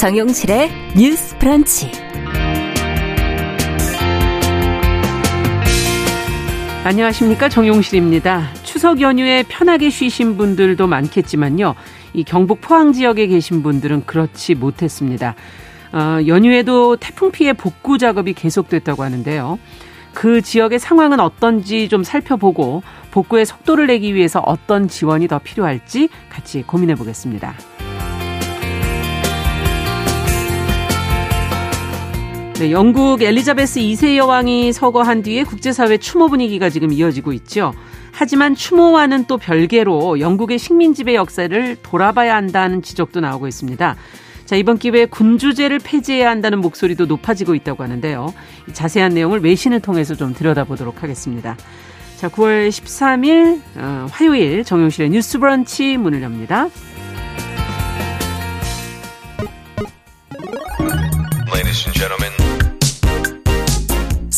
정용실의 뉴스 프런치. 안녕하십니까. 정용실입니다. 추석 연휴에 편하게 쉬신 분들도 많겠지만요. 이 경북 포항 지역에 계신 분들은 그렇지 못했습니다. 어, 연휴에도 태풍 피해 복구 작업이 계속됐다고 하는데요. 그 지역의 상황은 어떤지 좀 살펴보고 복구의 속도를 내기 위해서 어떤 지원이 더 필요할지 같이 고민해 보겠습니다. 네, 영국 엘리자베스 2세 여왕이 서거한 뒤에 국제사회 추모 분위기가 지금 이어지고 있죠. 하지만 추모와는 또 별개로 영국의 식민 지배 역사를 돌아봐야 한다는 지적도 나오고 있습니다. 자, 이번 기회에 군주제를 폐지해야 한다는 목소리도 높아지고 있다고 하는데요. 자세한 내용을 외신을 통해서 좀 들여다보도록 하겠습니다. 자, 9월 13일 어, 화요일 정용실의 뉴스 브런치 문을 엽니다.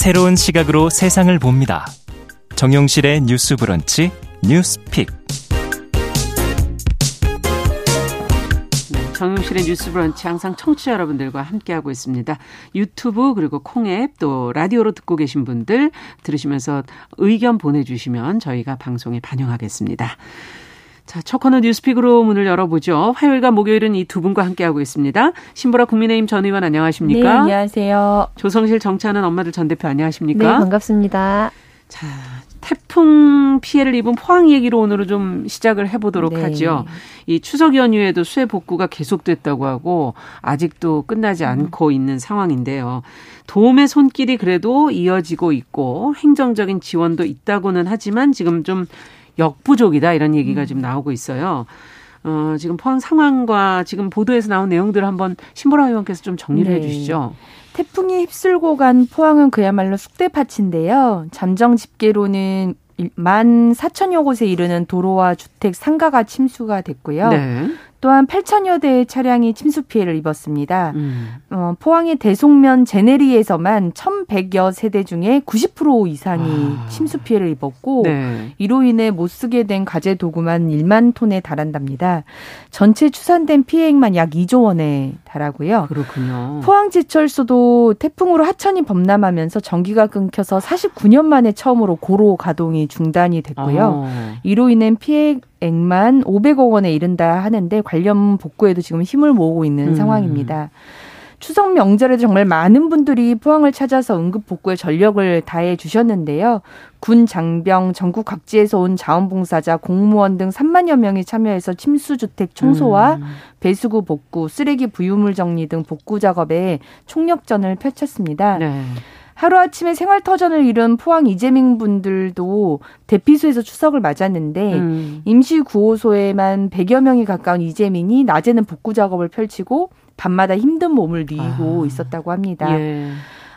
새로운 시각으로 세상을 봅니다. 정용실의 뉴스 브런치 뉴스픽. 정용실의 뉴스 브런치 항상 청취자 여러분들과 함께하고 있습니다. 유튜브 그리고 콩앱 또 라디오로 듣고 계신 분들 들으시면서 의견 보내주시면 저희가 방송에 반영하겠습니다. 자, 첫 코너 뉴스픽으로 문을 열어보죠. 화요일과 목요일은 이 두 분과 함께하고 있습니다. 신보라 국민의힘 전 의원 안녕하십니까? 네, 안녕하세요. 조성실 정치하는 엄마들 전 대표 안녕하십니까? 네, 반갑습니다. 자, 태풍 피해를 입은 포항 얘기로 오늘은 좀 시작을 해보도록 네. 하죠. 이 추석 연휴에도 수해 복구가 계속됐다고 하고 아직도 끝나지 않고 음. 있는 상황인데요. 도움의 손길이 그래도 이어지고 있고 행정적인 지원도 있다고는 하지만 지금 좀 역부족이다 이런 얘기가 음. 지금 나오고 있어요. 어, 지금 포항 상황과 지금 보도에서 나온 내용들을 한번 신보라 의원께서 좀 정리를 네. 해 주시죠. 태풍이 휩쓸고 간 포항은 그야말로 쑥대밭인데요. 잠정 집계로는 만 4천여 곳에 이르는 도로와 주택 상가가 침수가 됐고요. 네. 또한 8천여 대의 차량이 침수 피해를 입었습니다. 음. 어, 포항의 대송면 제네리에서만 1,100여 세대 중에 90% 이상이 아. 침수 피해를 입었고 네. 이로 인해 못 쓰게 된 가재 도구만 1만 톤에 달한답니다. 전체 추산된 피해액만 약 2조 원에 달하고요. 그렇군요. 포항지철소도 태풍으로 하천이 범람하면서 전기가 끊겨서 49년 만에 처음으로 고로 가동이 중단이 됐고요. 아. 이로 인한 피해 액만 500억 원에 이른다 하는데 관련 복구에도 지금 힘을 모으고 있는 음. 상황입니다. 추석 명절에도 정말 많은 분들이 포항을 찾아서 응급 복구에 전력을 다해 주셨는데요. 군 장병 전국 각지에서 온 자원봉사자 공무원 등 3만여 명이 참여해서 침수주택 청소와 음. 배수구 복구, 쓰레기 부유물 정리 등 복구 작업에 총력전을 펼쳤습니다. 네. 하루아침에 생활터전을 잃은 포항 이재민 분들도 대피소에서 추석을 맞았는데 음. 임시 구호소에만 100여 명이 가까운 이재민이 낮에는 복구 작업을 펼치고 밤마다 힘든 몸을 뉘고 아. 있었다고 합니다. 예.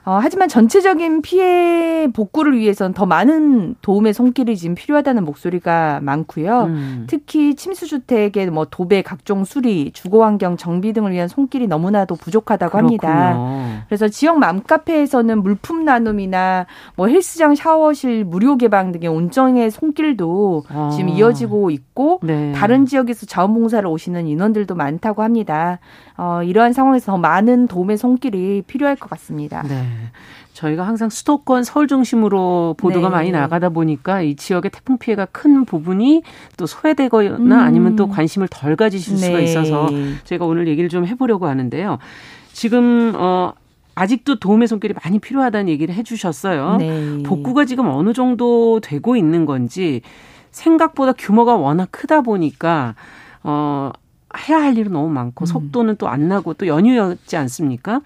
어, 하지만 전체적인 피해 복구를 위해서는 더 많은 도움의 손길이 지금 필요하다는 목소리가 많고요. 음. 특히 침수 주택의 뭐 도배, 각종 수리, 주거 환경 정비 등을 위한 손길이 너무나도 부족하다고 그렇군요. 합니다. 그래서 지역 맘카페에서는 물품 나눔이나 뭐 헬스장 샤워실 무료 개방 등의 온정의 손길도 아. 지금 이어지고 있고 네. 다른 지역에서 자원봉사를 오시는 인원들도 많다고 합니다. 어, 이러한 상황에서 더 많은 도움의 손길이 필요할 것 같습니다. 네. 저희가 항상 수도권 서울 중심으로 보도가 네. 많이 나가다 보니까 이 지역의 태풍 피해가 큰 부분이 또 소외되거나 음. 아니면 또 관심을 덜 가지실 네. 수가 있어서 저희가 오늘 얘기를 좀 해보려고 하는데요. 지금 어 아직도 도움의 손길이 많이 필요하다는 얘기를 해주셨어요. 네. 복구가 지금 어느 정도 되고 있는 건지 생각보다 규모가 워낙 크다 보니까 어 해야 할 일은 너무 많고 음. 속도는 또 안 나고 또 연휴였지 않습니까?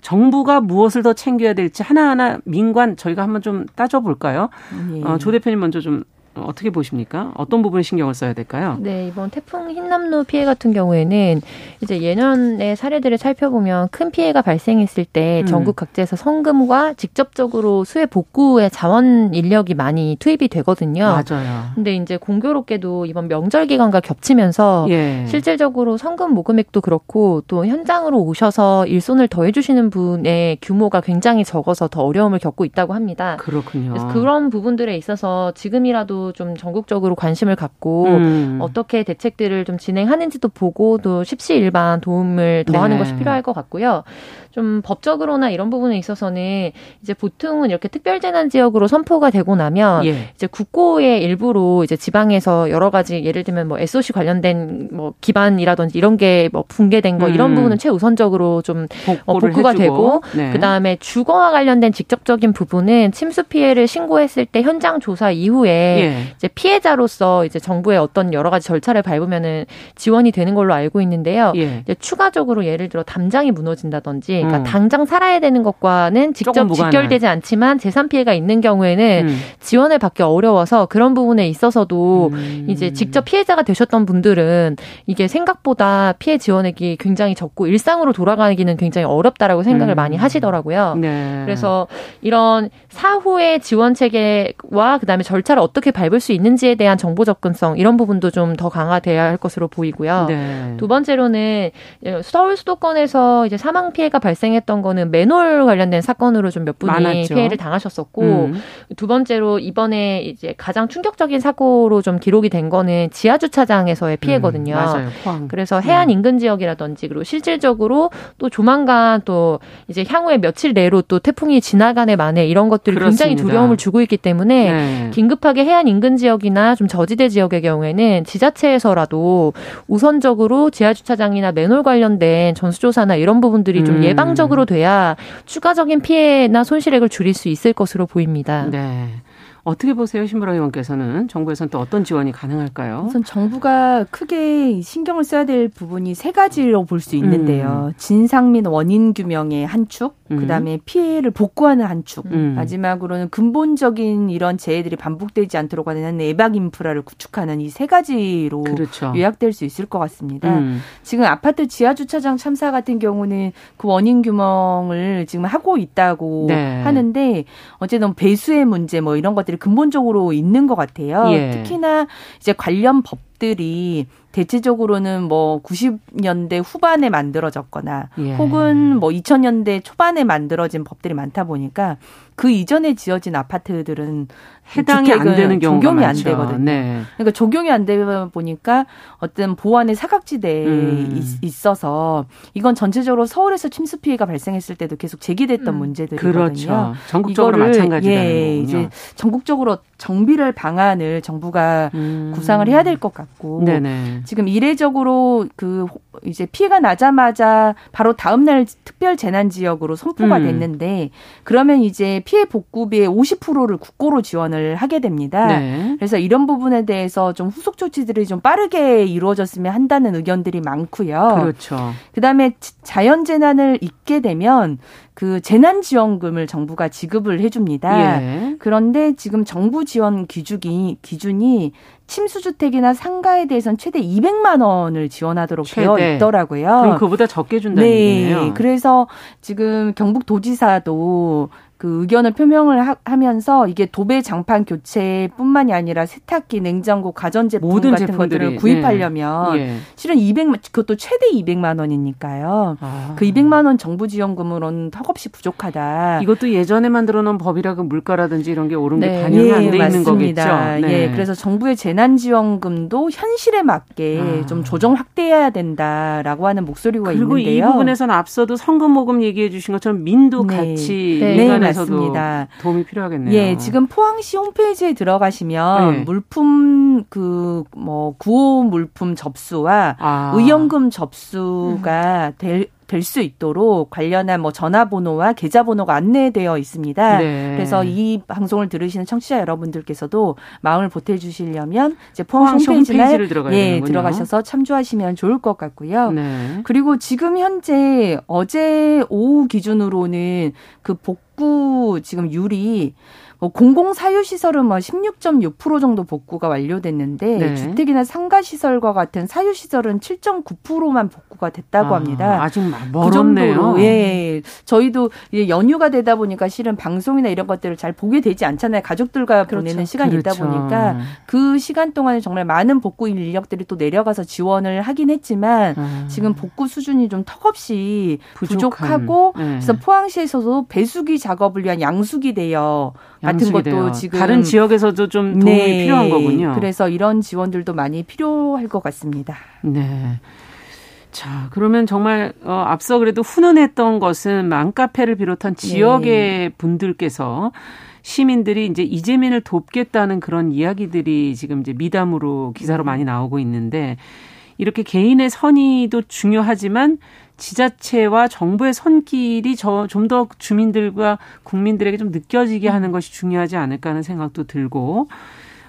정부가 무엇을 더 챙겨야 될지 하나하나 민관 저희가 한번 좀 따져볼까요? 예. 어, 조 대표님 먼저 좀 어떻게 보십니까? 어떤 부분에 신경을 써야 될까요? 네, 이번 태풍 흰남노 피해 같은 경우에는 이제 예년의 사례들을 살펴보면 큰 피해가 발생했을 때 음. 전국 각지에서 성금과 직접적으로 수해 복구에 자원 인력이 많이 투입이 되거든요. 맞아요. 근데 이제 공교롭게도 이번 명절 기간과 겹치면서 예. 실질적으로 성금 모금액도 그렇고 또 현장으로 오셔서 일손을 더해 주시는 분의 규모가 굉장히 적어서 더 어려움을 겪고 있다고 합니다. 그렇군요. 그래서 그런 부분들에 있어서 지금이라도 정부도 좀 전국적으로 관심을 갖고 음. 어떻게 대책들을 좀 진행하는지도 보고 또 십시일반 도움을 더하는 네. 것이 필요할 것 같고요. 좀 법적으로나 이런 부분에 있어서는 이제 보통은 이렇게 특별재난 지역으로 선포가 되고 나면 예. 이제 국고의 일부로 이제 지방에서 여러 가지 예를 들면 뭐 SOC 관련된 뭐 기반이라든지 이런 게 뭐 붕괴된 거 음. 이런 부분은 최우선적으로 좀 어, 복구가 해주고. 되고 네. 그다음에 주거와 관련된 직접적인 부분은 침수 피해를 신고했을 때 현장 조사 이후에 예. 이제 피해자로서 이제 정부의 어떤 여러 가지 절차를 밟으면은 지원이 되는 걸로 알고 있는데요. 예. 이제 추가적으로 예를 들어 담장이 무너진다든지 그러니까 음. 당장 살아야 되는 것과는 직접 직결되지 않지만 재산 피해가 있는 경우에는 음. 지원을 받기 어려워서 그런 부분에 있어서도 음. 이제 직접 피해자가 되셨던 분들은 이게 생각보다 피해 지원액이 굉장히 적고 일상으로 돌아가기는 굉장히 어렵다라고 생각을 많이 음. 하시더라고요. 네. 그래서 이런 사후의 지원 체계와 그다음에 절차를 어떻게 밟을 수 있는지에 대한 정보 접근성 이런 부분도 좀 더 강화돼야 할 것으로 보이고요. 네. 두 번째로는 서울 수도권에서 이제 사망 피해가 발 생했던 거는 맨홀 관련된 사건으로 좀 몇 분이 많았죠. 피해를 당하셨었고 음. 두 번째로 이번에 이제 가장 충격적인 사고로 좀 기록이 된 거는 지하 주차장에서의 피해거든요. 음, 맞아요. 포항. 그래서 해안 네. 인근 지역이라든지 그리고 실질적으로 또 조만간 또 이제 향후에 며칠 내로 또 태풍이 지나가네 만에 이런 것들이 그렇습니다. 굉장히 두려움을 주고 있기 때문에 네. 긴급하게 해안 인근 지역이나 좀 저지대 지역의 경우에는 지자체에서라도 우선적으로 지하 주차장이나 맨홀 관련된 전수조사나 이런 부분들이 좀 음. 예방 예방적으로 돼야 추가적인 피해나 손실액을 줄일 수 있을 것으로 보입니다. 네. 어떻게 보세요, 신보라 의원께서는 정부에서는 또 어떤 지원이 가능할까요? 우선 정부가 크게 신경을 써야 될 부분이 세 가지로 볼 수 있는데요. 음. 진상 및 원인 규명의 한 축, 음. 그다음에 피해를 복구하는 한 축, 음. 마지막으로는 근본적인 이런 재해들이 반복되지 않도록 하는 예방 인프라를 구축하는 이 세 가지로 그렇죠. 요약될 수 있을 것 같습니다. 음. 지금 아파트 지하 주차장 참사 같은 경우는 그 원인 규명을 지금 하고 있다고 네. 하는데 어쨌든 배수의 문제 뭐 이런 것들 이 근본적으로 있는 것 같아요. 예. 특히나 이제 관련 법들이 대체적으로는 뭐 90년대 후반에 만들어졌거나 예. 혹은 뭐 2000년대 초반에 만들어진 법들이 많다 보니까 그 이전에 지어진 아파트들은 해당이 안 되는 경우가 적용이 많죠. 안 되거든요. 네. 그러니까 적용이 안 되다 보니까 어떤 보안의 사각지대에 음. 있어서 이건 전체적으로 서울에서 침수 피해가 발생했을 때도 계속 제기됐던 음. 문제들이거든요. 그렇죠. 전국적으로 마찬가지라는 예, 거군요. 이제 전국적으로 정비를 방안을 정부가 음. 구상을 해야 될 것 같고 네네. 지금 이례적으로 그 이제 피해가 나자마자 바로 다음 날 특별 재난 지역으로 선포가 음. 됐는데 그러면 이제 피해 복구비의 50%를 국고로 지원을 하게 됩니다. 네. 그래서 이런 부분에 대해서 좀 후속 조치들이 좀 빠르게 이루어졌으면 한다는 의견들이 많고요. 그렇죠. 그다음에 자연 재난을 잊게 되면 그 재난지원금을 정부가 지급을 해줍니다. 예. 그런데 지금 정부 지원 기준이 기준이 침수주택이나 상가에 대해서는 최대 200만 원을 지원하도록 최대. 되어 있더라고요. 그럼 그보다 적게 준다는 네. 얘기네요. 그래서 지금 경북도지사도 그 의견을 표명을 하, 면서 이게 도배 장판 교체뿐만이 아니라 세탁기, 냉장고, 가전제품 모든 같은 것들을 구입하려면 네. 예. 실은 200만 그것도 최대 200만 원이니까요. 아. 그 200만 원 정부 지원금으로는 턱없이 부족하다. 이것도 예전에 만들어 놓은 법이라고 물가라든지 이런 게 오른 네. 게 반영이 예, 안돼 있는 거겠죠. 네. 예. 그래서 정부의 재난 지원금도 현실에 맞게 아. 좀 조정 확대해야 된다라고 하는 목소리가 그리고 있는데요. 이 부분에서는 앞서도 성금 모금 얘기해 주신 것처럼 민도 네. 같이 네. 맞습니다. 도움이 필요하겠네요. 예, 지금 포항시 홈페이지에 들어가시면 네. 물품 그 뭐 구호 물품 접수와 아. 의연금 접수가 음. 될 될 수 있도록 관련한 뭐 전화번호와 계좌번호가 안내되어 있습니다. 네. 그래서 이 방송을 들으시는 청취자 여러분들께서도 마음을 보태 주시려면 이제 포항 홈페이지나 예 들어가셔서 참조하시면 좋을 것 같고요. 네. 그리고 지금 현재 어제 오후 기준으로는 그 복구 지금 율이 뭐 공공 사유 시설은 뭐 16.6% 정도 복구가 완료됐는데 네. 주택이나 상가 시설과 같은 사유 시설은 7.9%만 복구가 됐다고 합니다. 아, 직 멀었네요. 그 정도로 예, 네. 저희도 연휴가 되다 보니까 실은 방송이나 이런 것들을 잘 보게 되지 않잖아요. 가족들과 그렇죠. 보내는 시간이 그렇죠. 있다 보니까 그 시간 동안에 정말 많은 복구 인력들이 또 내려가서 지원을 하긴 했지만 아. 지금 복구 수준이 좀 턱없이 부족한. 부족하고 네. 그래서 포항시에서도 배수기 작업을 위한 양수기 대여 같은 것도 대여. 지금 다른 지역에서도 좀 도움이 네. 필요한 거군요. 그래서 이런 지원들도 많이 필요할 것 같습니다. 네. 자, 그러면 정말 어, 앞서 그래도 훈훈했던 것은 맘카페를 비롯한 지역의 네. 분들께서 시민들이 이제 이재민을 돕겠다는 그런 이야기들이 지금 이제 미담으로 기사로 음. 많이 나오고 있는데 이렇게 개인의 선의도 중요하지만 지자체와 정부의 손길이 좀 더 주민들과 국민들에게 좀 느껴지게 하는 것이 중요하지 않을까 하는 생각도 들고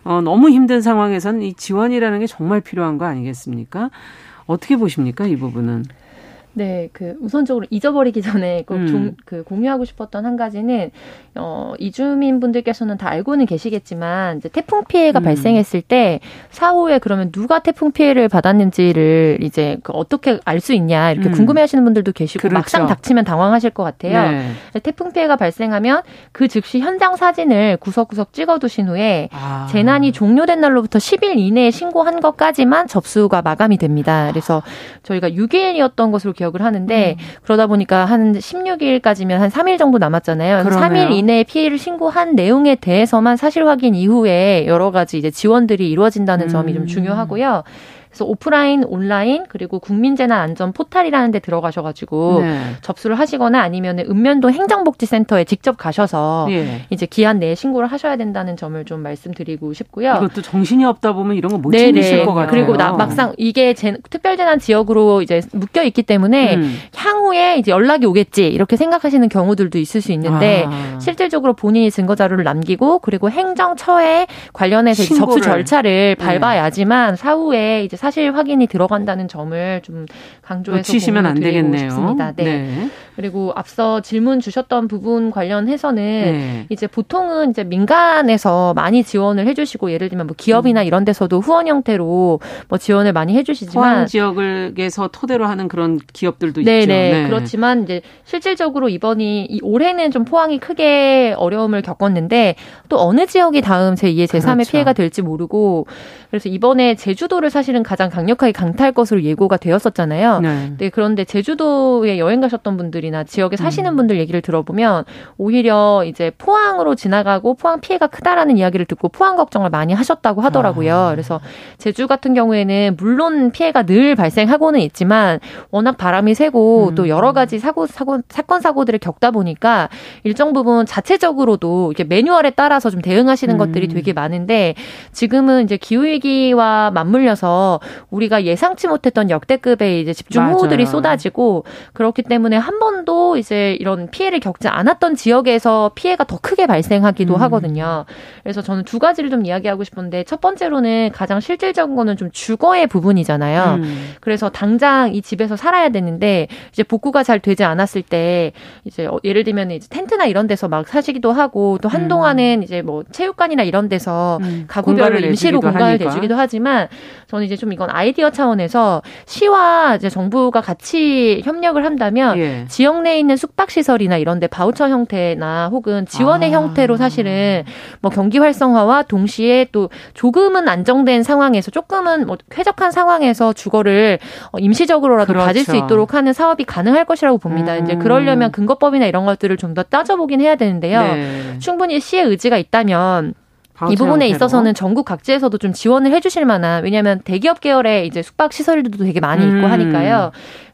어, 너무 힘든 상황에서는 이 지원이라는 게 정말 필요한 거 아니겠습니까? 어떻게 보십니까 이 부분은? 네, 그 우선적으로 잊어버리기 전에 꼭 음. 종, 그 공유하고 싶었던 한 가지는 어 이주민 분들께서는 다 알고는 계시겠지만 이제 태풍 피해가 음. 발생했을 때 사후에 그러면 누가 태풍 피해를 받았는지를 이제 그 어떻게 알 수 있냐 이렇게 음. 궁금해하시는 분들도 계시고 그렇죠. 막상 닥치면 당황하실 것 같아요. 네. 태풍 피해가 발생하면 그 즉시 현장 사진을 구석구석 찍어두신 후에 아. 재난이 종료된 날로부터 10일 이내에 신고한 것까지만 접수가 마감이 됩니다. 그래서 저희가 6일이었던 것으로 기억을 하는데 음. 그러다 보니까 한 16일까지면 한 3일 정도 남았잖아요. 그러네요. 3일 이내에 피해를 신고한 내용에 대해서만 사실 확인 이후에 여러 가지 이제 지원들이 이루어진다는 점이 좀 음. 중요하고요. 그래서 오프라인, 온라인 그리고 국민재난 안전 포탈이라는 데 들어가셔가지고 네. 접수를 하시거나 아니면 읍면동 행정복지센터에 직접 가셔서 네. 이제 기한 내에 신고를 하셔야 된다는 점을 좀 말씀드리고 싶고요. 이것도 정신이 없다 보면 이런 거못 챙기실 것 같아요. 그리고 나, 막상 이게 제, 특별재난 지역으로 이제 묶여 있기 때문에 음. 향후에 이제 연락이 오겠지 이렇게 생각하시는 경우들도 있을 수 있는데 아. 실질적으로 본인이 증거 자료를 남기고 그리고 행정처에 관련해서 접수 절차를 네. 밟아야지만 사후에 이제 사실 확인이 들어간다는 점을 좀 강조해서 놓치시면 안 되겠네요. 싶습니다. 네. 네. 그리고 앞서 질문 주셨던 부분 관련해서는 네. 이제 보통은 이제 민간에서 많이 지원을 해주시고 예를 들면 뭐 기업이나 음. 이런 데서도 후원 형태로 뭐 지원을 많이 해주시지만 포 지역을에서 토대로 하는 그런 기업들도 네네. 있죠. 네. 그렇지만 이제 실질적으로 이번이 이 올해는 좀 포항이 크게 어려움을 겪었는데 또 어느 지역이 다음 제 2의 제 3의 그렇죠. 피해가 될지 모르고 그래서 이번에 제주도를 사실은 가장 강력하게 강타할 것으로 예고가 되었었잖아요. 네. 네 그런데 제주도에 여행 가셨던 분들이 나 지역에 사시는 음. 분들 얘기를 들어보면 오히려 이제 포항으로 지나가고 포항 피해가 크다라는 이야기를 듣고 포항 걱정을 많이 하셨다고 하더라고요. 아. 그래서 제주 같은 경우에는 물론 피해가 늘 발생하고는 있지만 워낙 바람이 세고 음. 또 여러 가지 사고 사고 사건 사고들을 겪다 보니까 일정 부분 자체적으로도 이렇게 매뉴얼에 따라서 좀 대응하시는 음. 것들이 되게 많은데 지금은 이제 기후 위기와 맞물려서 우리가 예상치 못했던 역대급의 이제 집중 호우들이 쏟아지고 그렇기 때문에 한번 도 이제 이런 피해를 겪지 않았던 지역에서 피해가 더 크게 발생하기도 음. 하거든요. 그래서 저는 두 가지를 좀 이야기하고 싶은데 첫 번째로는 가장 실질적인 거는 좀 주거의 부분이잖아요. 음. 그래서 당장 이 집에서 살아야 되는데 이제 복구가 잘 되지 않았을 때 이제 어, 예를 들면 이제 텐트나 이런 데서 막 사시기도 하고 또 한동안은 음. 이제 뭐 체육관이나 이런 데서 음. 가구별로 임시로 공간을 내주기도 하지만 저는 이제 좀 이건 아이디어 차원에서 시와 이제 정부가 같이 협력을 한다면 예. 지역 내에 있는 숙박 시설이나 이런데 바우처 형태나 혹은 지원의 아. 형태로 사실은 뭐 경기 활성화와 동시에 또 조금은 안정된 상황에서 조금은 뭐 쾌적한 상황에서 주거를 어, 임시적으로라도 그렇죠. 가질 수 있도록 하는 사업이 가능할 것이라고 봅니다. 음. 이제 그러려면 근거법이나 이런 것들을 좀 더 따져보긴 해야 되는데요. 네. 충분히 시의 의지가 있다면 이 부분에 있어서는 전국 각지에서도 좀 지원을 해주실 만한 왜냐하면 대기업 계열의 이제 숙박 시설들도 되게 많이 있고 음. 하니까요.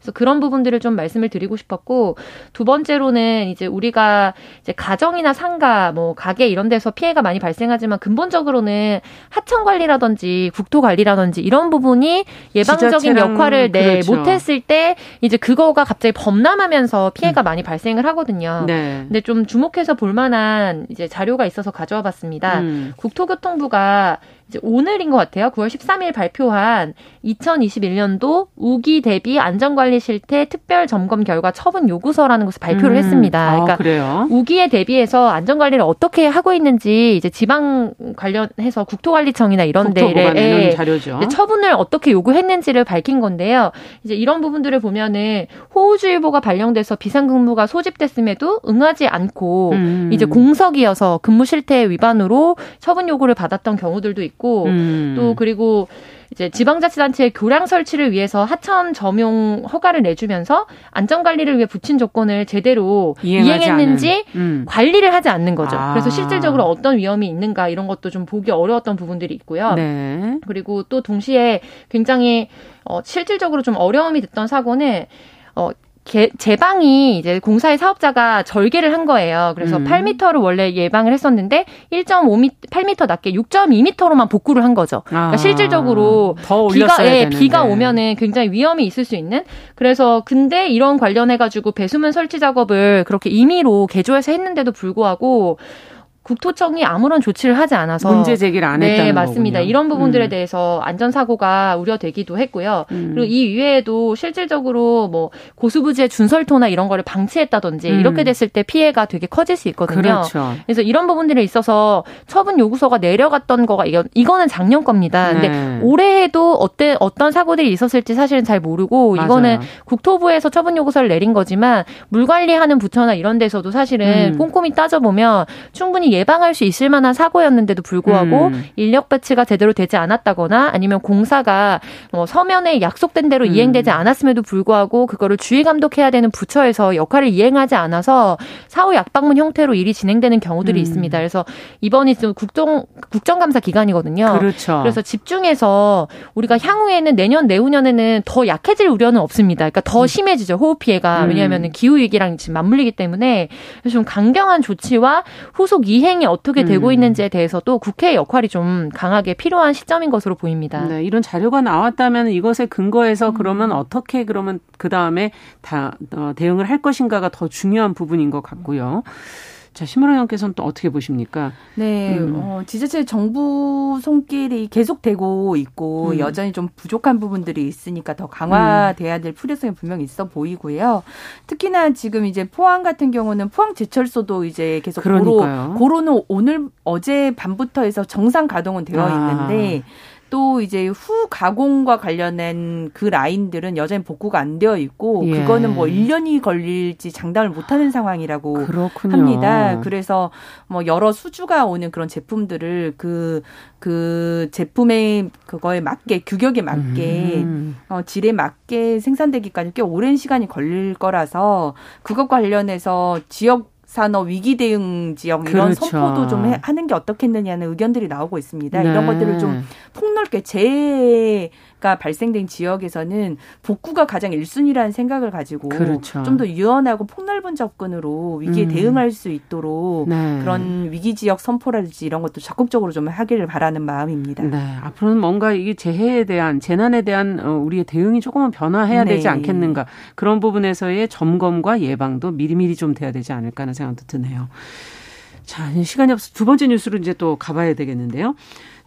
그래서 그런 부분들을 좀 말씀을 드리고 싶었고 두 번째로는 이제 우리가 이제 가정이나 상가 뭐 가게 이런 데서 피해가 많이 발생하지만 근본적으로는 하청 관리라든지 국토 관리라든지 이런 부분이 예방적인 역할을 내 그렇죠. 못했을 때 이제 그거가 갑자기 범람하면서 피해가 음. 많이 발생을 하거든요. 네. 근데 좀 주목해서 볼 만한 이제 자료가 있어서 가져와 봤습니다. 음. 국토교통부가 이제 오늘인 것 같아요. 9월 13일 발표한 2021년도 우기 대비 안전관리 실태 특별 점검 결과 처분 요구서라는 것을 발표를 음. 했습니다. 아, 그러니까 그래요? 우기에 대비해서 안전관리를 어떻게 하고 있는지 이제 지방 관련해서 국토관리청이나 이런 데에 처분을 어떻게 요구했는지를 밝힌 건데요. 이제 이런 부분들을 보면은 호우주의보가 발령돼서 비상근무가 소집됐음에도 응하지 않고 음. 이제 공석이어서 근무 실태 위반으로 처분 요구를 받았던 경우들도 있고 있고 음. 또 그리고 이제 지방자치단체의 교량 설치를 위해서 하천 점용 허가를 내주면서 안전관리를 위해 붙인 조건을 제대로 이행했는지 음. 관리를 하지 않는 거죠. 아. 그래서 실질적으로 어떤 위험이 있는가 이런 것도 좀 보기 어려웠던 부분들이 있고요. 네. 그리고 또 동시에 굉장히 어, 실질적으로 좀 어려움이 됐던 사고는 어, 개, 제방이 이제 공사의 사업자가 절개를 한 거예요. 그래서 음. 8m를 원래 예방을 했었는데 1.5m, 8m 낮게 6.2m로만 복구를 한 거죠. 그러니까 아, 실질적으로 비가 예, 비가 오면은 굉장히 위험이 있을 수 있는. 그래서 근데 이런 관련해 가지고 배수문 설치 작업을 그렇게 임의로 개조해서 했는데도 불구하고 국토청이 아무런 조치를 하지 않아서 문제 제기를 안 했다는 네, 맞습니다. 거군요. 이런 부분들에 음. 대해서 안전 사고가 우려되기도 했고요. 음. 그리고 이 이외에도 실질적으로 뭐 고수부지의 준설토나 이런 거를 방치했다든지 음. 이렇게 됐을 때 피해가 되게 커질 수 있거든요. 그렇죠. 그래서 이런 부분들에 있어서 처분 요구서가 내려갔던 거가 이거 이거는 작년 겁니다. 네. 근데 올해에도 어때 어떤 사고들이 있었을지 사실은 잘 모르고 맞아요. 이거는 국토부에서 처분 요구서를 내린 거지만 물 관리하는 부처나 이런 데서도 사실은 음. 꼼꼼히 따져 보면 충분히 예방할 수 있을 만한 사고였는데도 불구하고 음. 인력 배치가 제대로 되지 않았다거나 아니면 공사가 뭐 서면에 약속된 대로 음. 이행되지 않았음에도 불구하고 그거를 주의 감독해야 되는 부처에서 역할을 이행하지 않아서 사후 약방문 형태로 일이 진행되는 경우들이 음. 있습니다. 그래서 이번이 좀 국정 국정감사 기간이거든요. 그렇죠. 그래서 집중해서 우리가 향후에는 내년 내후년에는 더 약해질 우려는 없습니다. 그러니까 더 음. 심해지죠 호흡 피해가 음. 왜냐하면 기후 위기랑 지금 맞물리기 때문에 좀 강경한 조치와 후속 이행 시행이 어떻게 되고 음. 있는지에 대해서도 국회의 역할이 좀 강하게 필요한 시점인 것으로 보입니다. 네, 이런 자료가 나왔다면 이것에 근거해서 음. 그러면 어떻게 그러면 그 다음에 다 어, 대응을 할 것인가가 더 중요한 부분인 것 같고요. 자, 심으라 의원께서는 또 어떻게 보십니까? 네, 음. 어, 지자체 정부 손길이 계속되고 있고 음. 여전히 좀 부족한 부분들이 있으니까 더 강화돼야 될 필요성이 분명히 있어 보이고요. 특히나 지금 이제 포항 같은 경우는 포항 제철소도 이제 계속 그러니까요. 고로 고로는 오늘 어제 밤부터 해서 정상 가동은 되어 아. 있는데 또 이제 후 가공과 관련된 그 라인들은 여전히 복구가 안 되어 있고 예. 그거는 뭐 1년이 걸릴지 장담을 못 하는 상황이라고 그렇군요. 합니다. 그래서 뭐 여러 수주가 오는 그런 제품들을 그그 그 제품의 그거에 맞게 규격에 맞게 음. 어 질에 맞게 생산되기까지 꽤 오랜 시간이 걸릴 거라서 그것 관련해서 지역 산업 위기 대응 지역 이런 그렇죠. 선포도 좀 해, 하는 게 어떻겠느냐는 의견들이 나오고 있습니다. 네. 이런 것들을 좀 폭넓게 재해 가 발생된 지역에서는 복구가 가장 1순위라는 생각을 가지고 그렇죠. 좀더 유연하고 폭넓은 접근으로 위기에 음. 대응할 수 있도록 네. 그런 위기 지역 선포랄지 이런 것도 적극적으로 좀 하기를 바라는 마음입니다. 네. 앞으로는 뭔가 이게 재해에 대한 재난에 대한 어, 우리의 대응이 조금은 변화해야 네. 되지 않겠는가 그런 부분에서의 점검과 예방도 미리미리 좀 돼야 되지 않을까 하는 생각도 드네요. 자, 시간이 없어 두 번째 뉴스로 이제 또 가봐야 되겠는데요.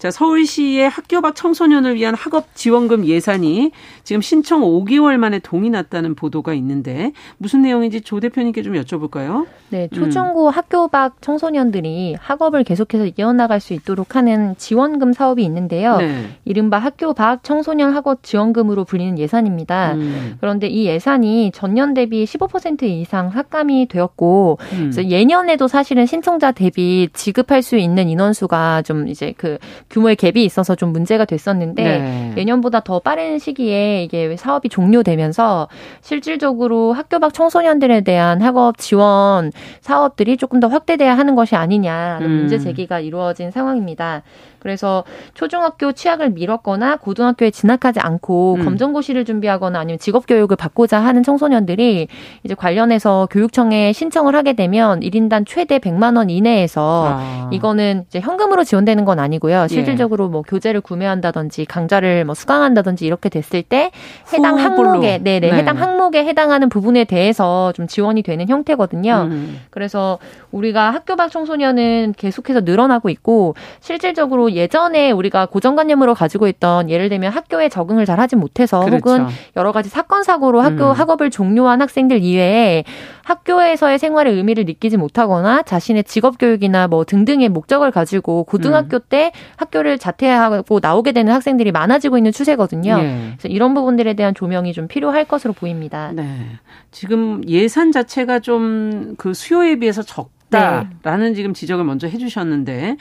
자, 서울시의 학교 밖 청소년을 위한 학업 지원금 예산이 지금 신청 5개월 만에 동이 났다는 보도가 있는데 무슨 내용인지 조 대표님께 좀 여쭤볼까요? 네, 초중고 음. 학교 밖 청소년들이 학업을 계속해서 이어나갈 수 있도록 하는 지원금 사업이 있는데요. 네. 이른바 학교 밖 청소년 학업 지원금으로 불리는 예산입니다. 음. 그런데 이 예산이 전년 대비 15% 이상 삭감이 되었고 음. 그래서 예년에도 사실은 신청자 대비 지급할 수 있는 인원수가 좀 이제 그 규모의 갭이 있어서 좀 문제가 됐었는데 네. 예년보다 더 빠른 시기에 이게 사업이 종료되면서 실질적으로 학교 밖 청소년들에 대한 학업 지원 사업들이 조금 더 확대돼야 하는 것이 아니냐라는 음. 문제 제기가 이루어진 상황입니다. 그래서 초중학교 취약을 미뤘거나 고등학교에 진학하지 않고 음. 검정고시를 준비하거나 아니면 직업 교육을 받고자 하는 청소년들이 이제 관련해서 교육청에 신청을 하게 되면 1인당 최대 100만 원 이내에서 아. 이거는 이제 현금으로 지원되는 건 아니고요. 실질적으로 뭐 교재를 구매한다든지 강좌를 뭐 수강한다든지 이렇게 됐을 때 해당 후불로. 항목에 네네 네. 해당 항목에 해당하는 부분에 대해서 좀 지원이 되는 형태거든요. 음. 그래서 우리가 학교 밖 청소년은 계속해서 늘어나고 있고 실질적으로 예전에 우리가 고정관념으로 가지고 있던 예를 들면 학교에 적응을 잘 하지 못해서 그렇죠. 혹은 여러 가지 사건 사고로 학교 음. 학업을 종료한 학생들 이외에 학교에서의 생활의 의미를 느끼지 못하거나 자신의 직업 교육이나 뭐 등등의 목적을 가지고 고등학교 음. 때 학교를 자퇴하고 나오게 되는 학생들이 많아지고 있는 추세거든요. 예. 그래서 이런 부분들에 대한 조명이 좀 필요할 것으로 보입니다. 네. 지금 예산 자체가 좀 그 수요에 비해서 적 다라는 네. 지금 지적을 먼저 해주셨는데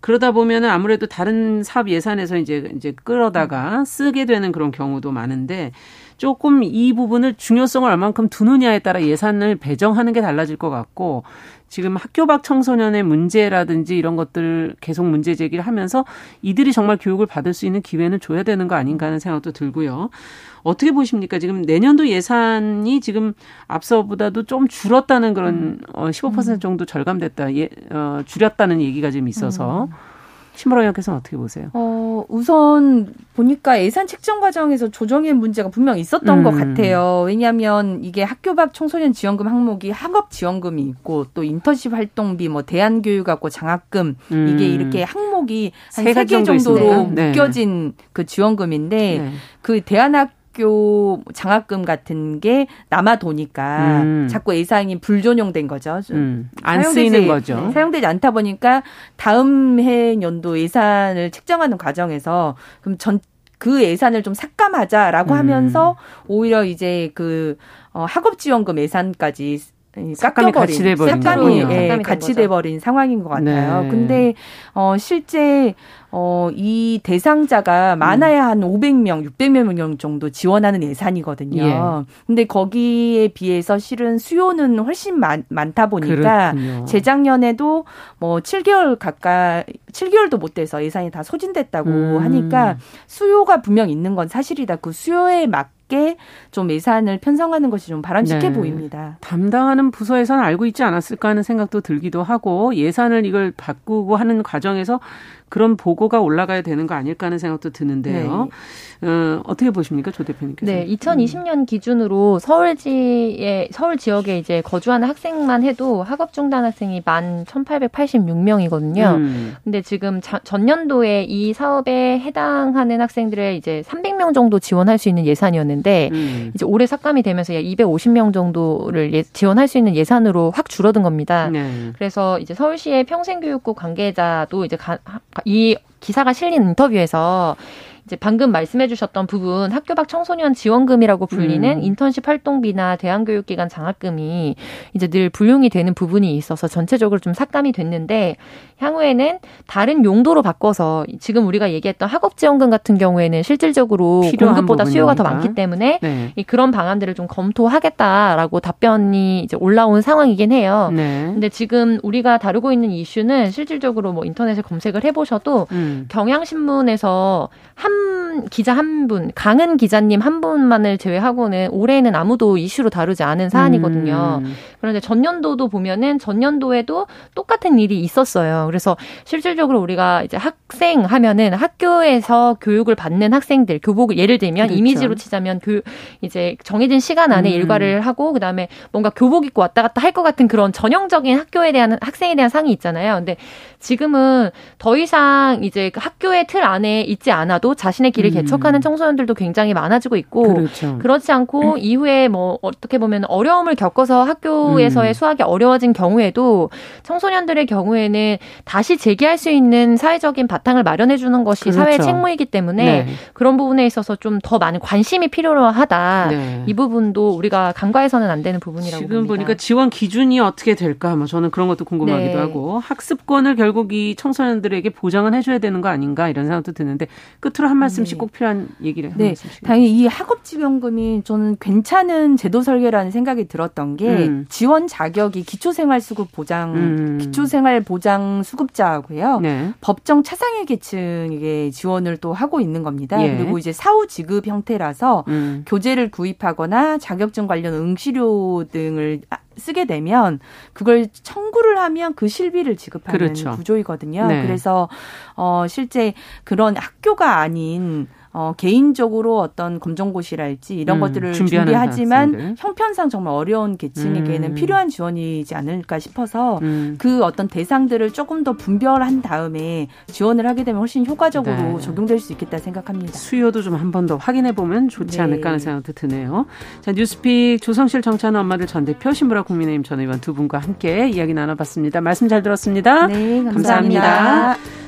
그러다 보면은 아무래도 다른 사업 예산에서 이제 이제 끌어다가 쓰게 되는 그런 경우도 많은데 조금 이 부분을 중요성을 얼만큼 두느냐에 따라 예산을 배정하는 게 달라질 것 같고 지금 학교 밖 청소년의 문제라든지 이런 것들 계속 문제 제기를 하면서 이들이 정말 교육을 받을 수 있는 기회는 줘야 되는 거 아닌가 하는 생각도 들고요. 어떻게 보십니까? 지금 내년도 예산이 지금 앞서보다도 좀 줄었다는 그런 어, 15% 정도 절감됐다, 예, 어, 줄였다는 얘기가 지금 있어서 의원께서는 어떻게 보세요? 어, 우선 보니까 예산 책정 과정에서 조정의 문제가 분명 있었던 음. 것 같아요. 왜냐하면 이게 학교 밖 청소년 지원금 항목이 학업 지원금이 있고 또 인턴십 활동비, 뭐 대안교육학고 장학금 음. 이게 이렇게 항목이 세한세개 정도 정도로 있습니까? 네. 묶여진 그 지원금인데 네. 그 대안학 교 장학금 같은 게 남아 도니까 음. 자꾸 예산이 불존용된 거죠. 좀 음, 안 사용되지- 쓰이는 거죠. 네, 사용되지 않다 보니까 다음 해 연도 예산을 책정하는 과정에서 그럼 전 그 예산을 좀 삭감하자라고 음. 하면서 오히려 이제 그 어, 학업 지원금 예산까지 삭감이 깎여버린 같이 돼버린 삭감이. 예, 같이. 돼버린 상황인 것 같아요. 네. 근데 어 실제 어 이 대상자가 많아야 한 500명, 600명 정도 지원하는 예산이거든요. 예. 근데 거기에 비해서 실은 수요는 훨씬 많, 많다 보니까 그렇군요. 재작년에도 뭐 7개월 가까이 7개월도 못 돼서 예산이 다 소진됐다고 음. 하니까 수요가 분명 있는 건 사실이다. 그 수요에 맞 게 좀 예산을 편성하는 것이 좀 바람직해 네. 보입니다. 담당하는 부서에서는 알고 있지 않았을까 하는 생각도 들기도 하고 예산을 이걸 바꾸고 하는 과정에서 그런 보고가 올라가야 되는 거 아닐까 하는 생각도 드는데요. 어, 어떻게 보십니까, 조 대표님께서? 네, 2020년 기준으로 서울지에 서울 지역에 이제 거주하는 학생만 해도 학업 중단 학생이 만 1,886명이거든요. 음. 근데 지금 자, 전년도에 이 사업에 해당하는 학생들의 이제 300명 정도 지원할 수 있는 예산이었는데 음. 이제 올해 삭감이 되면서 약 250명 정도를 예, 지원할 수 있는 예산으로 확 줄어든 겁니다. 네. 그래서 이제 서울시의 평생교육국 관계자도 이제 가, 이 기사가 실린 인터뷰에서 이제 방금 말씀해 주셨던 부분 학교 밖 청소년 지원금이라고 불리는 음. 인턴십 활동비나 대안교육기관 장학금이 이제 늘 불용이 되는 부분이 있어서 전체적으로 좀 삭감이 됐는데 향후에는 다른 용도로 바꿔서 지금 우리가 얘기했던 학업지원금 같은 경우에는 실질적으로 공급보다 수요가 더. 많기 때문에 네. 이 그런 방안들을 좀 검토하겠다라고 답변이 이제 올라온 상황이긴 해요. 네. 근데 지금 우리가 다루고 있는 이슈는 실질적으로 뭐 인터넷에 검색을 해보셔도 음. 경향신문에서 한 기자 한 분, 강은 기자님 한 분만을 제외하고는 올해는 아무도 이슈로 다루지 않은 사안이거든요. 음. 그런데 전년도도 보면은 전년도에도 똑같은 일이 있었어요. 그래서 실질적으로 우리가 이제 학생 하면은 학교에서 교육을 받는 학생들, 교복을 예를 들면 그렇죠. 이미지로 치자면 그 이제 정해진 시간 안에 음. 일과를 하고 그다음에 뭔가 교복 입고 왔다 갔다 할 것 같은 그런 전형적인 학교에 대한 학생에 대한 상이 있잖아요. 근데 지금은 더 이상 이제 그 학교의 틀 안에 있지 않아도 자신의 길을 음. 개척하는 청소년들도 굉장히 많아지고 있고 그렇죠. 그렇지 않고 이후에 뭐 어떻게 보면 어려움을 겪어서 학교에서의 음. 수학이 어려워진 경우에도 청소년들의 경우에는 다시 재기할 수 있는 사회적인 바탕을 마련해 주는 것이 그렇죠. 사회의 책무이기 때문에 네. 그런 부분에 있어서 좀 더 많은 관심이 필요하다. 네. 이 부분도 우리가 간과해서는 안 되는 부분이라고 지금 봅니다. 보니까 지원 기준이 어떻게 될까? 뭐 저는 그런 것도 궁금하기도 네. 하고 학습권을 결국 이 청소년들에게 보장은 해줘야 되는 거 아닌가 이런 생각도 드는데 끝으로 한 말씀 씩 네. 꼭 필요한 얘기를 네. 당연히 이 학업지원금이 저는 괜찮은 제도 설계라는 생각이 들었던 게 음. 지원 자격이 기초생활수급 보장 음. 기초생활 보장 수급자고요. 네. 법정 차상위 계층에게 지원을 또 하고 있는 겁니다. 예. 그리고 이제 사후 지급 형태라서 음. 교재를 구입하거나 자격증 관련 응시료 등을 쓰게 되면 그걸 청구를 하면 그 실비를 지급하는 그렇죠. 구조이거든요. 네. 그래서 어 실제 그런 학교가 아닌 어, 개인적으로 어떤 검정고시랄지 이런 음, 것들을 준비하지만 학생들. 형편상 정말 어려운 계층에게는 음. 필요한 지원이지 않을까 싶어서 음. 그 어떤 대상들을 조금 더 분별한 다음에 지원을 하게 되면 훨씬 효과적으로 네. 적용될 수 있겠다 생각합니다. 수요도 좀 한 번 더 확인해 보면 좋지 네. 않을까 하는 생각도 드네요. 자, 뉴스픽 조성실 정치하는 엄마들 전 대표 신부라 국민의힘 전 의원 두 분과 함께 이야기 나눠봤습니다. 말씀 잘 들었습니다. 네, 감사합니다. 감사합니다.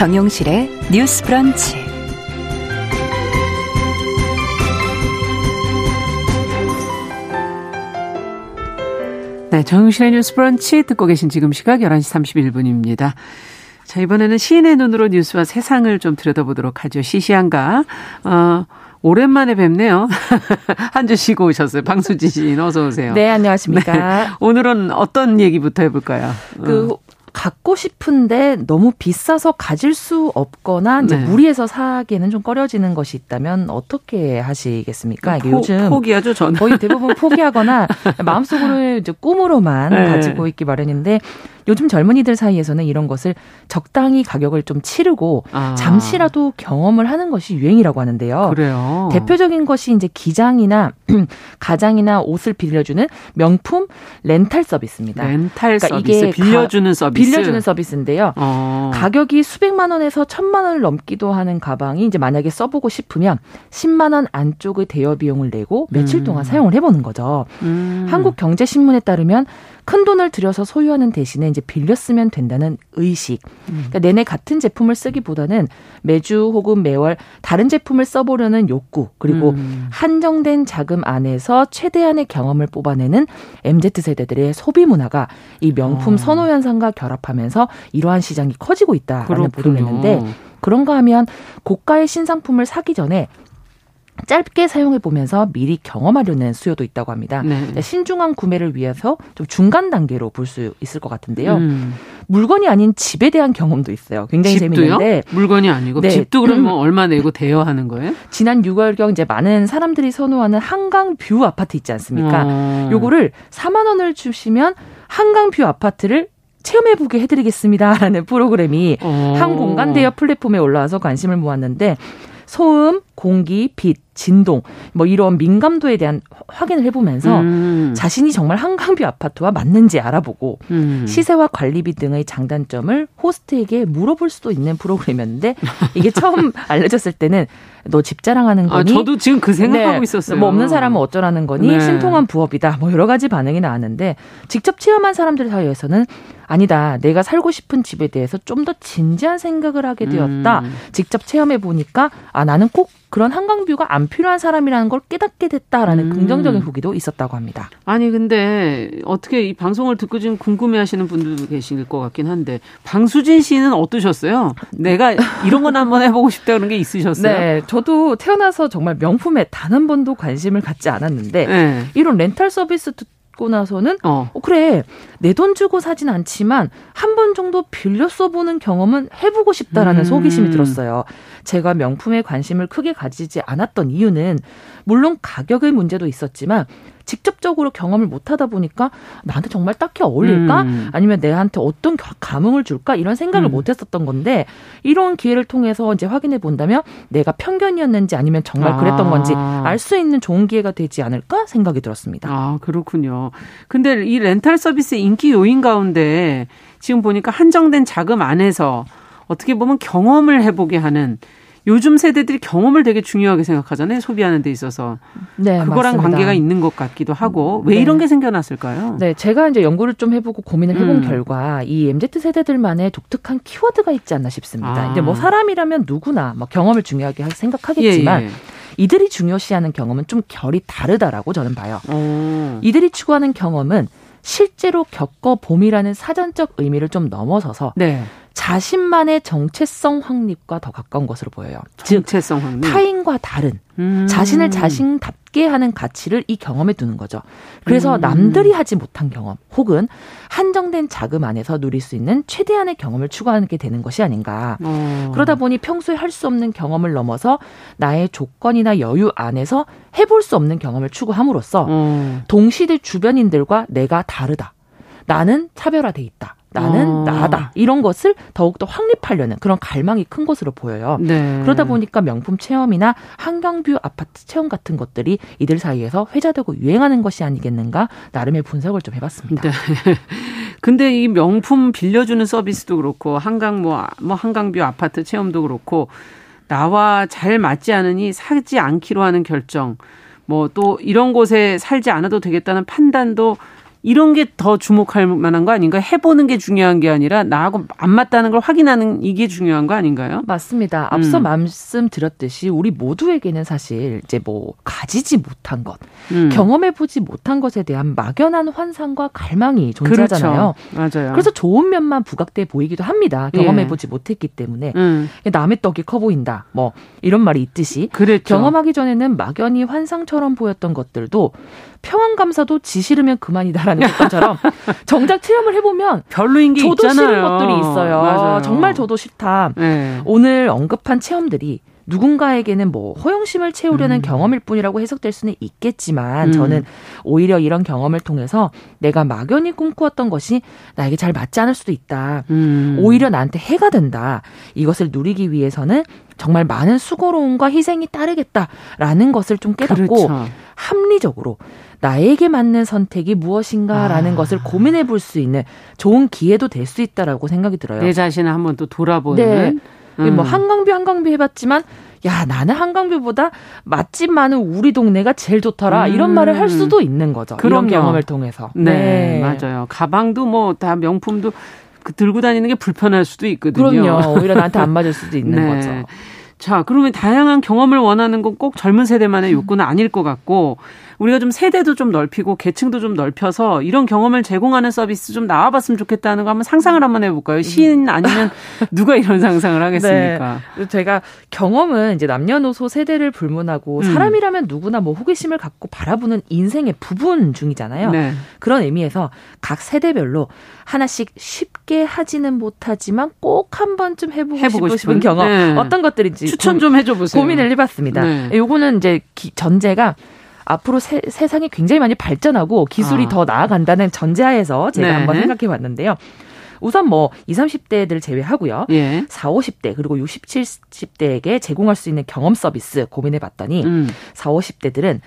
정용실의 뉴스 브런치. 네, 정용실의 뉴스 브런치 듣고 계신 지금 시각 11시 31분입니다. 자, 이번에는 시인의 눈으로 뉴스와 세상을 좀 들여다보도록 하죠. 시시한가? 어, 오랜만에 뵙네요. 한 주 쉬고 오셨어요. 방수지 씨, 어서 오세요. 네, 안녕하십니까. 네, 오늘은 어떤 얘기부터 해볼까요? 그 어. 갖고 싶은데 너무 비싸서 가질 수 없거나 이제 네. 무리해서 사기에는 좀 꺼려지는 것이 있다면 어떻게 하시겠습니까? 이게 포, 요즘 포기하죠, 저는. 거의 대부분 포기하거나 마음속으로 이제 꿈으로만 네. 가지고 있기 마련인데 요즘 젊은이들 사이에서는 이런 것을 적당히 가격을 좀 치르고 아. 잠시라도 경험을 하는 것이 유행이라고 하는데요. 그래요. 대표적인 것이 이제 기장이나 가장이나 옷을 빌려주는 명품 렌탈 서비스입니다. 렌탈 그러니까 서비스 이게 빌려주는 서비스 빌려주는 서비스인데요. 어. 가격이 수백만 원에서 천만 원을 넘기도 하는 가방이 이제 만약에 써보고 싶으면 10만 원 안쪽의 대여 비용을 내고 며칠 음. 동안 사용을 해보는 거죠. 음. 한국경제신문에 따르면 큰 돈을 들여서 소유하는 대신에 이제 빌려 쓰면 된다는 의식. 그러니까 내내 같은 제품을 쓰기보다는 매주 혹은 매월 다른 제품을 써보려는 욕구 그리고 음. 한정된 자금 안에서 최대한의 경험을 뽑아내는 mz 세대들의 소비 문화가 이 명품 어. 선호 현상과 결합하면서 이러한 시장이 커지고 있다라는 보도를 냈는데 그런가 하면 고가의 신상품을 사기 전에 짧게 사용해 보면서 미리 경험하려는 수요도 있다고 합니다. 네. 신중한 구매를 위해서 좀 중간 단계로 볼 수 있을 것 같은데요. 음. 물건이 아닌 집에 대한 경험도 있어요. 굉장히 집도요? 재밌는데 물건이 아니고 네. 집도 그럼 뭐 얼마 내고 대여하는 거예요? 지난 6월경 이제 많은 사람들이 선호하는 한강 뷰 아파트 있지 않습니까? 어. 요거를 4만 원을 주시면 한강 뷰 아파트를 체험해보게 해드리겠습니다라는 프로그램이 어. 한 공간 대여 플랫폼에 올라와서 관심을 모았는데 소음, 공기, 빛, 진동 뭐 이런 민감도에 대한 확인을 해보면서 음. 자신이 정말 한강뷰 아파트와 맞는지 알아보고 음. 시세와 관리비 등의 장단점을 호스트에게 물어볼 수도 있는 프로그램이었는데 이게 처음 알려졌을 때는 너 집 자랑하는 아, 거니? 아, 저도 지금 그 생각하고 네. 있었어요. 뭐 없는 사람은 어쩌라는 거니? 네. 신통한 부업이다. 뭐 여러 가지 반응이 나왔는데 직접 체험한 사람들 사이에서는 아니다. 내가 살고 싶은 집에 대해서 좀 더 진지한 생각을 하게 되었다. 음. 직접 체험해 보니까 아 나는 꼭 그런 한강뷰가 안 필요한 사람이라는 걸 깨닫게 됐다라는 음. 긍정적인 후기도 있었다고 합니다. 아니 근데 어떻게 이 방송을 듣고 지금 궁금해하시는 분들도 계실 것 같긴 한데 방수진 씨는 어떠셨어요? 내가 이런 건 한번 해보고 싶다 그런 게 있으셨어요? 네, 저도 태어나서 정말 명품에 단 한 번도 관심을 갖지 않았는데 네. 이런 렌탈 서비스 듣고 나서는 어, 어 그래 내 돈 주고 사진 않지만 한 번 정도 빌려 써보는 경험은 해보고 싶다라는 음. 호기심이 들었어요. 제가 명품에 관심을 크게 가지지 않았던 이유는 물론 가격의 문제도 있었지만 직접적으로 경험을 못 하다 보니까 나한테 정말 딱히 어울릴까? 음. 아니면 내한테 어떤 감흥을 줄까? 이런 생각을 음. 못 했었던 건데 이런 기회를 통해서 이제 확인해 본다면 내가 편견이었는지 아니면 정말 그랬던 아. 건지 알 수 있는 좋은 기회가 되지 않을까 생각이 들었습니다. 아, 그렇군요. 근데 이 렌탈 서비스 인기 요인 가운데 지금 보니까 한정된 자금 안에서 어떻게 보면 경험을 해보게 하는 요즘 세대들이 경험을 되게 중요하게 생각하잖아요. 소비하는 데 있어서. 네, 그거랑 맞습니다. 관계가 있는 것 같기도 하고 왜 네. 이런 게 생겨났을까요? 네, 제가 이제 연구를 좀 해보고 고민을 해본 음. 결과 이 MZ 세대들만의 독특한 키워드가 있지 않나 싶습니다. 아. 이제 뭐 사람이라면 누구나 뭐 경험을 중요하게 생각하겠지만 예, 예. 이들이 중요시하는 경험은 좀 결이 다르다라고 저는 봐요. 오. 이들이 추구하는 경험은 실제로 겪어봄이라는 사전적 의미를 좀 넘어서서 네. 자신만의 정체성 확립과 더 가까운 것으로 보여요. 정체성 확립. 타인과 다른 음. 자신을 자신답 게 하는 가치를 이 경험에 두는 거죠. 그래서 음. 남들이 하지 못한 경험 혹은 한정된 자금 안에서 누릴 수 있는 최대한의 경험을 추구하게 되는 것이 아닌가. 어. 그러다 보니 평소에 할 수 없는 경험을 넘어서 나의 조건이나 여유 안에서 해볼 수 없는 경험을 추구함으로써 어. 동시대 주변인들과 내가 다르다. 나는 차별화돼 있다. 나는 어. 나다 이런 것을 더욱더 확립하려는 그런 갈망이 큰 것으로 보여요. 네. 그러다 보니까 명품 체험이나 한강뷰 아파트 체험 같은 것들이 이들 사이에서 회자되고 유행하는 것이 아니겠는가 나름의 분석을 좀 해봤습니다. 네. 근데 이 명품 빌려주는 서비스도 그렇고 한강 뭐, 뭐 한강뷰 아파트 체험도 그렇고 나와 잘 맞지 않으니 사지 않기로 하는 결정 뭐 또 이런 곳에 살지 않아도 되겠다는 판단도 이런 게 더 주목할 만한 거 아닌가? 해보는 게 중요한 게 아니라 나하고 안 맞다는 걸 확인하는 이게 중요한 거 아닌가요? 맞습니다. 앞서 음. 말씀드렸듯이 우리 모두에게는 사실 이제 뭐 가지지 못한 것, 음. 경험해보지 못한 것에 대한 막연한 환상과 갈망이 존재하잖아요. 그렇죠. 맞아요. 그래서 좋은 면만 부각돼 보이기도 합니다. 경험해보지 예. 못했기 때문에 음. 남의 떡이 커 보인다. 뭐 이런 말이 있듯이 그랬죠. 경험하기 전에는 막연히 환상처럼 보였던 것들도 평안 감사도 지 싫으면 그만이다라는 것처럼 정작 체험을 해보면 별로인 게 저도 있잖아요. 싫은 것들이 있어요. 맞아요. 정말 저도 싫다. 네. 오늘 언급한 체험들이 누군가에게는 뭐 허영심을 채우려는 음. 경험일 뿐이라고 해석될 수는 있겠지만 음. 저는 오히려 이런 경험을 통해서 내가 막연히 꿈꾸었던 것이 나에게 잘 맞지 않을 수도 있다. 음. 오히려 나한테 해가 된다. 이것을 누리기 위해서는 정말 많은 수고로움과 희생이 따르겠다라는 것을 좀 깨닫고 그렇죠. 합리적으로 나에게 맞는 선택이 무엇인가라는 아. 것을 고민해 볼 수 있는 좋은 기회도 될 수 있다라고 생각이 들어요. 내 자신을 한번 또 돌아보는. 네. 음. 뭐 한강뷰 한강뷰 해봤지만 야 나는 한강뷰보다 맛집 많은 우리 동네가 제일 좋더라 음. 이런 말을 할 수도 있는 거죠. 그런 경험을 통해서. 네, 네. 맞아요. 가방도 뭐 다 명품도 그 들고 다니는 게 불편할 수도 있거든요. 그럼요. 오히려 나한테 안 맞을 수도 있는 네. 거죠. 자, 그러면 다양한 경험을 원하는 건 꼭 젊은 세대만의 욕구는 아닐 것 같고 우리가 좀 세대도 좀 넓히고 계층도 좀 넓혀서 이런 경험을 제공하는 서비스 좀 나와봤으면 좋겠다는 거 한번 상상을 한번 해볼까요? 시인 아니면 누가 이런 상상을 하겠습니까? 네. 제가 경험은 이제 남녀노소 세대를 불문하고 음. 사람이라면 누구나 뭐 호기심을 갖고 바라보는 인생의 부분 중이잖아요. 네. 그런 의미에서 각 세대별로 하나씩 쉽게 하지는 못하지만 꼭 한 번쯤 해보고, 해보고 싶은, 싶은 경험 네. 어떤 것들인지 추천 좀 해줘 보세요. 고민을 해봤습니다. 네. 요거는 이제 기, 전제가 앞으로 세, 상이 굉장히 많이 발전하고 기술이 아. 더 나아간다는 전제하에서 제가 네. 한번 생각해 봤는데요. 우선 뭐 20, 30대들 제외하고요. 예. 4, 50대 그리고 60, 70대에게 제공할 수 있는 경험 서비스 고민해 봤더니 음. 4, 50대들은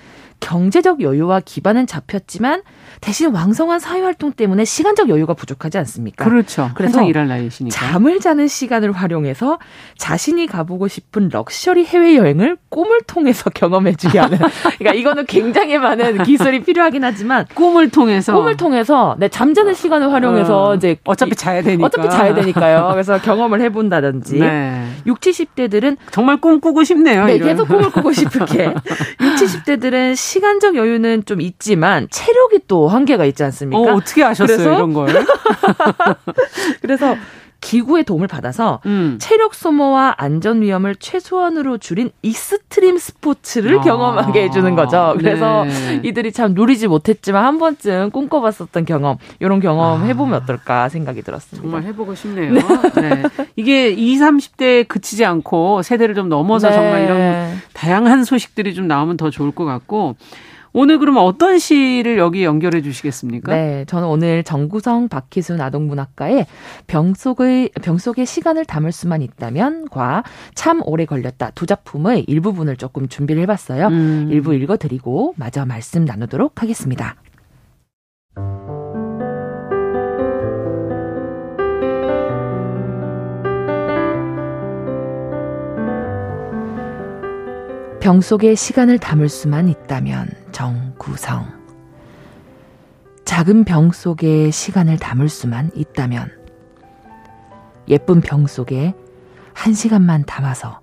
경제적 여유와 기반은 잡혔지만 대신 왕성한 사회활동 때문에 시간적 여유가 부족하지 않습니까? 그렇죠. 그래서 일할 나이시니까. 잠을 자는 시간을 활용해서 자신이 가보고 싶은 럭셔리 해외 여행을 꿈을 통해서 경험해주게 하는. 그러니까 이거는 굉장히 많은 기술이 필요하긴 하지만 꿈을 통해서 꿈을 통해서 내 잠자는 시간을 활용해서 어, 이제 어차피 자야 되니까 어차피 자야 되니까요. 그래서 경험을 해본다든지 네. 6, 70대들은 정말 꿈 꾸고 싶네요. 네, 이런. 계속 꿈을 꾸고 싶게 6, 70대들은 시간적 여유는 좀 있지만 체력이 또 한계가 있지 않습니까? 어, 어떻게 아셨어요, 그래서, 이런 걸? 그래서 기구의 도움을 받아서 음. 체력 소모와 안전 위험을 최소한으로 줄인 익스트림 스포츠를 아. 경험하게 해주는 거죠. 그래서 네. 이들이 참 누리지 못했지만 한 번쯤 꿈꿔봤었던 경험, 이런 경험 아. 해보면 어떨까 생각이 들었습니다. 정말 해보고 싶네요. 네. 네. 이게 20, 30대에 그치지 않고 세대를 좀 넘어서 네. 정말 이런 다양한 소식들이 좀 나오면 더 좋을 것 같고 오늘 그러면 어떤 시를 여기 연결해 주시겠습니까? 네, 저는 오늘 정구성 박희순 아동문학가의 병 속의 병 속의 시간을 담을 수만 있다면과 참 오래 걸렸다 두 작품의 일부분을 조금 준비를 해봤어요. 음. 일부 읽어드리고 마저 말씀 나누도록 하겠습니다. 병 속에 시간을 담을 수만 있다면 정구성. 작은 병 속에 시간을 담을 수만 있다면 예쁜 병 속에 한 시간만 담아서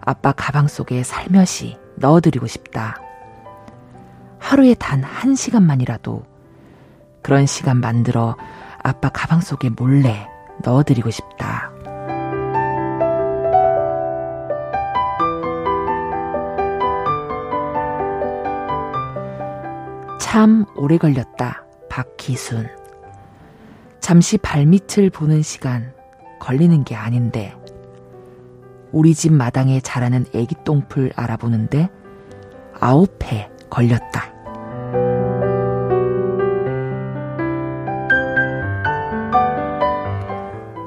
아빠 가방 속에 살며시 넣어드리고 싶다. 하루에 단 한 시간만이라도 그런 시간 만들어 아빠 가방 속에 몰래 넣어드리고 싶다. 참 오래 걸렸다. 박희순. 잠시 발밑을 보는 시간 걸리는 게 아닌데. 우리 집 마당에 자라는 애기 똥풀 알아보는데 아홉 해 걸렸다.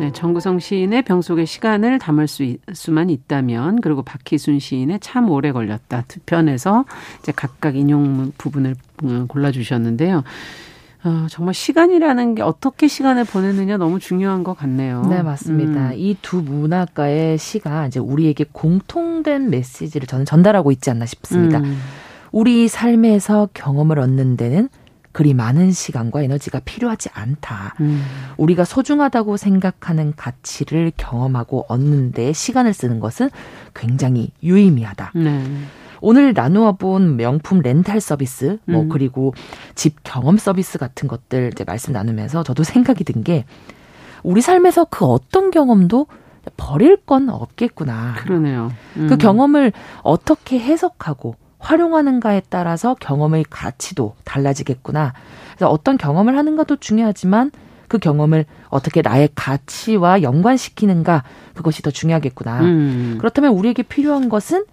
네, 정구성 시인의 병 속의 시간을 담을 수, 수만 있다면 그리고 박희순 시인의 참 오래 걸렸다 두 편에서 이제 각각 인용 부분을 음, 골라 주셨는데요. 어, 정말 시간이라는 게 어떻게 시간을 보내느냐 너무 중요한 것 같네요. 네, 맞습니다. 음. 이두 문학가의 시가 이제 우리에게 공통된 메시지를 저는 전달하고 있지 않나 싶습니다. 음. 우리 삶에서 경험을 얻는 데는 그리 많은 시간과 에너지가 필요하지 않다. 음. 우리가 소중하다고 생각하는 가치를 경험하고 얻는데 시간을 쓰는 것은 굉장히 유의미하다. 네. 오늘 나누어 본 명품 렌탈 서비스, 뭐 음. 그리고 집 경험 서비스 같은 것들 이제 말씀 나누면서 저도 생각이 든 게 우리 삶에서 그 어떤 경험도 버릴 건 없겠구나. 그러네요. 음. 그 경험을 어떻게 해석하고 활용하는가에 따라서 경험의 가치도 달라지겠구나. 그래서 어떤 경험을 하는가도 중요하지만 그 경험을 어떻게 나의 가치와 연관시키는가 그것이 더 중요하겠구나. 음. 그렇다면 우리에게 필요한 것은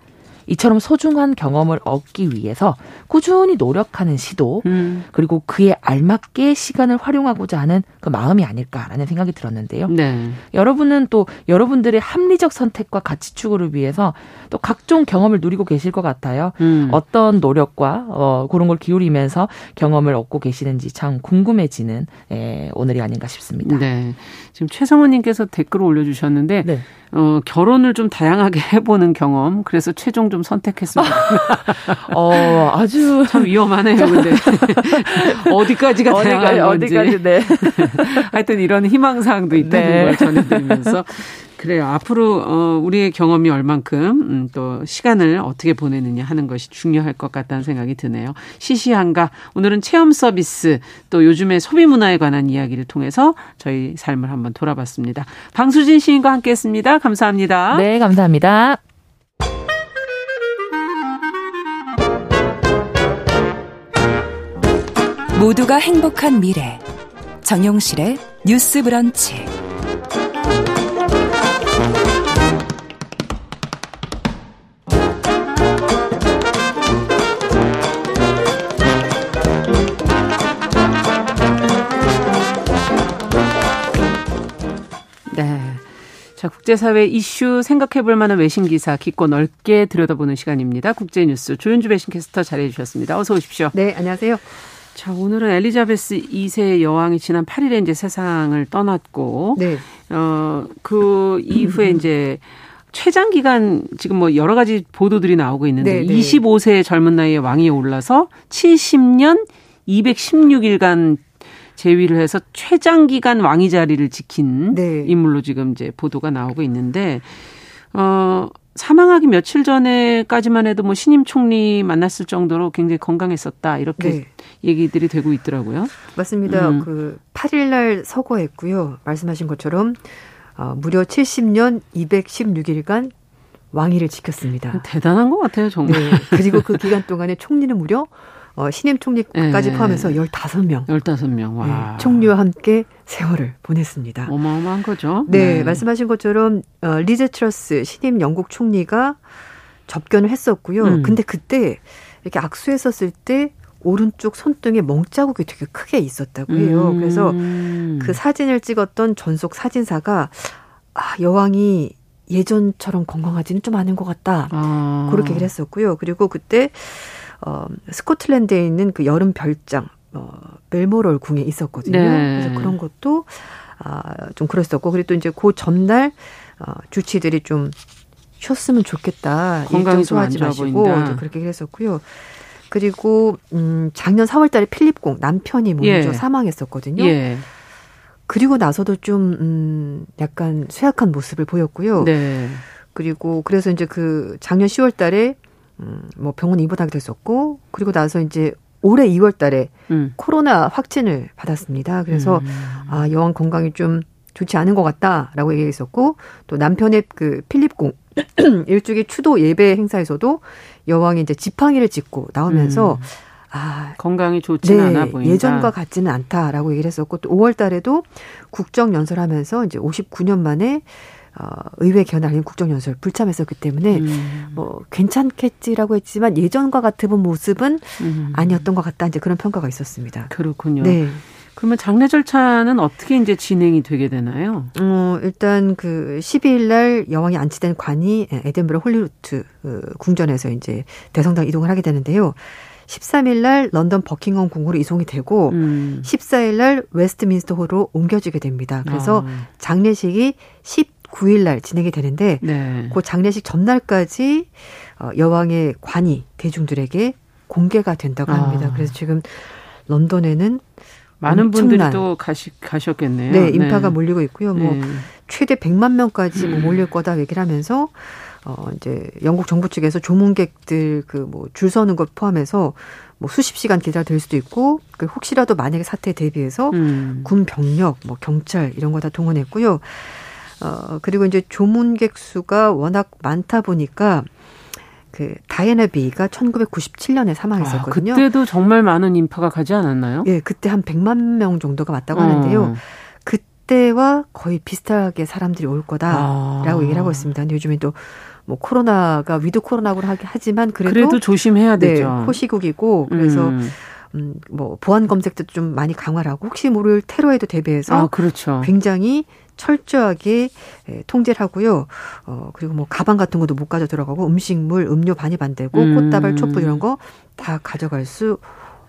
이처럼 소중한 경험을 얻기 위해서 꾸준히 노력하는 시도 음. 그리고 그에 알맞게 시간을 활용하고자 하는 그 마음이 아닐까라는 생각이 들었는데요. 네. 여러분은 또 여러분들의 합리적 선택과 가치 추구를 위해서 또 각종 경험을 누리고 계실 것 같아요. 음. 어떤 노력과 어, 그런 걸 기울이면서 경험을 얻고 계시는지 참 궁금해지는 예, 오늘이 아닌가 싶습니다. 네. 지금 최성원님께서 댓글을 올려주셨는데 네. 어, 결혼을 좀 다양하게 해보는 경험. 그래서 최종 좀 선택했습니다. 어, 아주. 참 위험하네요, 근데. 어디까지가 다양한 건지. 어디까지, 네. 하여튼 이런 희망 사항도 있다는 네. 걸 전해드리면서 그래요. 앞으로 어 우리의 경험이 얼만큼 음, 또 시간을 어떻게 보내느냐 하는 것이 중요할 것 같다는 생각이 드네요. 시시한가 오늘은 체험 서비스 또 요즘의 소비 문화에 관한 이야기를 통해서 저희 삶을 한번 돌아봤습니다. 방수진 시인과 함께했습니다. 감사합니다. 네, 감사합니다. 모두가 행복한 미래 정용실의 뉴스 브런치. 국제사회 이슈 생각해 볼 만한 외신 기사 깊고 넓게 들여다보는 시간입니다. 국제뉴스 조윤주 배신캐스터 잘해주셨습니다. 어서 오십시오. 네, 안녕하세요. 자, 오늘은 엘리자베스 2세 여왕이 지난 8일에 이제 세상을 떠났고, 네. 어, 그 이후에 이제 최장 기간 지금 뭐 여러 가지 보도들이 나오고 있는데 네, 네. 25세 젊은 나이에 왕위에 올라서 70년 216일간 재위를 해서 최장 기간 왕위 자리를 지킨 네. 인물로 지금 이제 보도가 나오고 있는데 어 사망하기 며칠 전에까지만 해도 뭐 신임 총리 만났을 정도로 굉장히 건강했었다 이렇게 네. 얘기들이 되고 있더라고요. 맞습니다. 음. 그 8일 날 서거했고요. 말씀하신 것처럼 어, 무려 70년 216일간 왕위를 지켰습니다. 대단한 것 같아요, 정말. 네. 그리고 그 기간 동안에 총리는 무려 어, 신임 총리까지 네. 포함해서 15명. 15명. 와. 네, 총리와 함께 세월을 보냈습니다. 어마어마한 거죠. 네, 네. 말씀하신 것처럼 어, 리즈 트러스 신임 영국 총리가 접견을 했었고요. 음. 근데 그때 이렇게 악수했었을 때 오른쪽 손등에 멍자국이 되게 크게 있었다고 해요. 음. 그래서 그 사진을 찍었던 전속 사진사가 아, 여왕이 예전처럼 건강하지는 좀 않은 것 같다. 아. 그렇게 얘기를 했었고요. 그리고 그때 어, 스코틀랜드에 있는 그 여름 별장 어, 멜모럴 궁에 있었거든요. 네. 그래서 그런 것도 아, 좀 그랬었고 그리고 또 이제 그 전날 어, 주치들이 좀 쉬었으면 좋겠다. 건강이 소하지 마시고. 그렇게 했었고요. 그리고 음 작년 4월 달에 필립공 남편이 먼저 예. 사망했었거든요. 예. 그리고 나서도 좀, 음, 약간 쇠약한 모습을 보였고요. 네. 그리고 그래서 이제 그 작년 10월 달에, 음, 뭐 병원에 입원하게 됐었고, 그리고 나서 이제 올해 2월 달에 음. 코로나 확진을 받았습니다. 그래서, 음. 아, 여왕 건강이 좀 좋지 않은 것 같다라고 얘기했었고, 또 남편의 그 필립공, 일주기 추도 예배 행사에서도 여왕이 이제 지팡이를 짚고 나오면서 음. 아, 건강이 좋지는 네, 않아 보인다. 예전과 같지는 않다라고 얘기를 했었고 또 5월 달에도 국정 연설하면서 이제 59년 만에 어, 의회 개원할 국정연설 불참했었기 때문에 음. 뭐 괜찮겠지라고 했지만 예전과 같은 모습은 음. 아니었던 것 같다 이제 그런 평가가 있었습니다. 그렇군요. 네. 그러면 장례 절차는 어떻게 이제 진행이 되게 되나요? 어, 일단 그 12일 날 여왕이 안치된 관이 에든버러 홀리루트 그 궁전에서 이제 대성당 이동을 하게 되는데요. 13일 날 런던 버킹엄 궁으로 이송이 되고 음. 14일 날 웨스트민스터 홀로 옮겨지게 됩니다. 그래서 아. 장례식이 19일 날 진행이 되는데 네. 그 장례식 전날까지 어, 여왕의 관이 대중들에게 공개가 된다고 합니다. 아. 그래서 지금 런던에는 많은 분들이 또 가시, 가셨겠네요. 네, 인파가 네. 몰리고 있고요. 뭐 네. 최대 100만 명까지 뭐 몰릴 거다 얘기를 하면서 어 이제 영국 정부 측에서 조문객들 그 뭐 줄 서는 것 포함해서 뭐 수십 시간 기다려 될 수도 있고 그 혹시라도 만약에 사태에 대비해서 음. 군 병력 뭐 경찰 이런 거 다 동원했고요. 어 그리고 이제 조문객 수가 워낙 많다 보니까 그 다이애나 비가 1997년에 사망했었거든요. 아, 그때도 정말 많은 인파가 가지 않았나요? 예, 그때 한 100만 명 정도가 왔다고 어. 하는데요. 그때와 거의 비슷하게 사람들이 올 거다라고 아. 얘기를 하고 있습니다. 근데 요즘에 또 뭐 코로나가 위드 코로나고 하지만 그래도, 그래도 조심해야 네, 되죠. 호시국이고 그래서 음. 음, 뭐 보안 검색도 좀 많이 강화를 하고 혹시 모를 테러에도 대비해서 아, 그렇죠. 굉장히 철저하게 예, 통제를 하고요. 어, 그리고 뭐 가방 같은 것도 못 가져 들어가고 음식물, 음료 반입 안 되고 음. 꽃다발, 촛불 이런 거 다 가져갈 수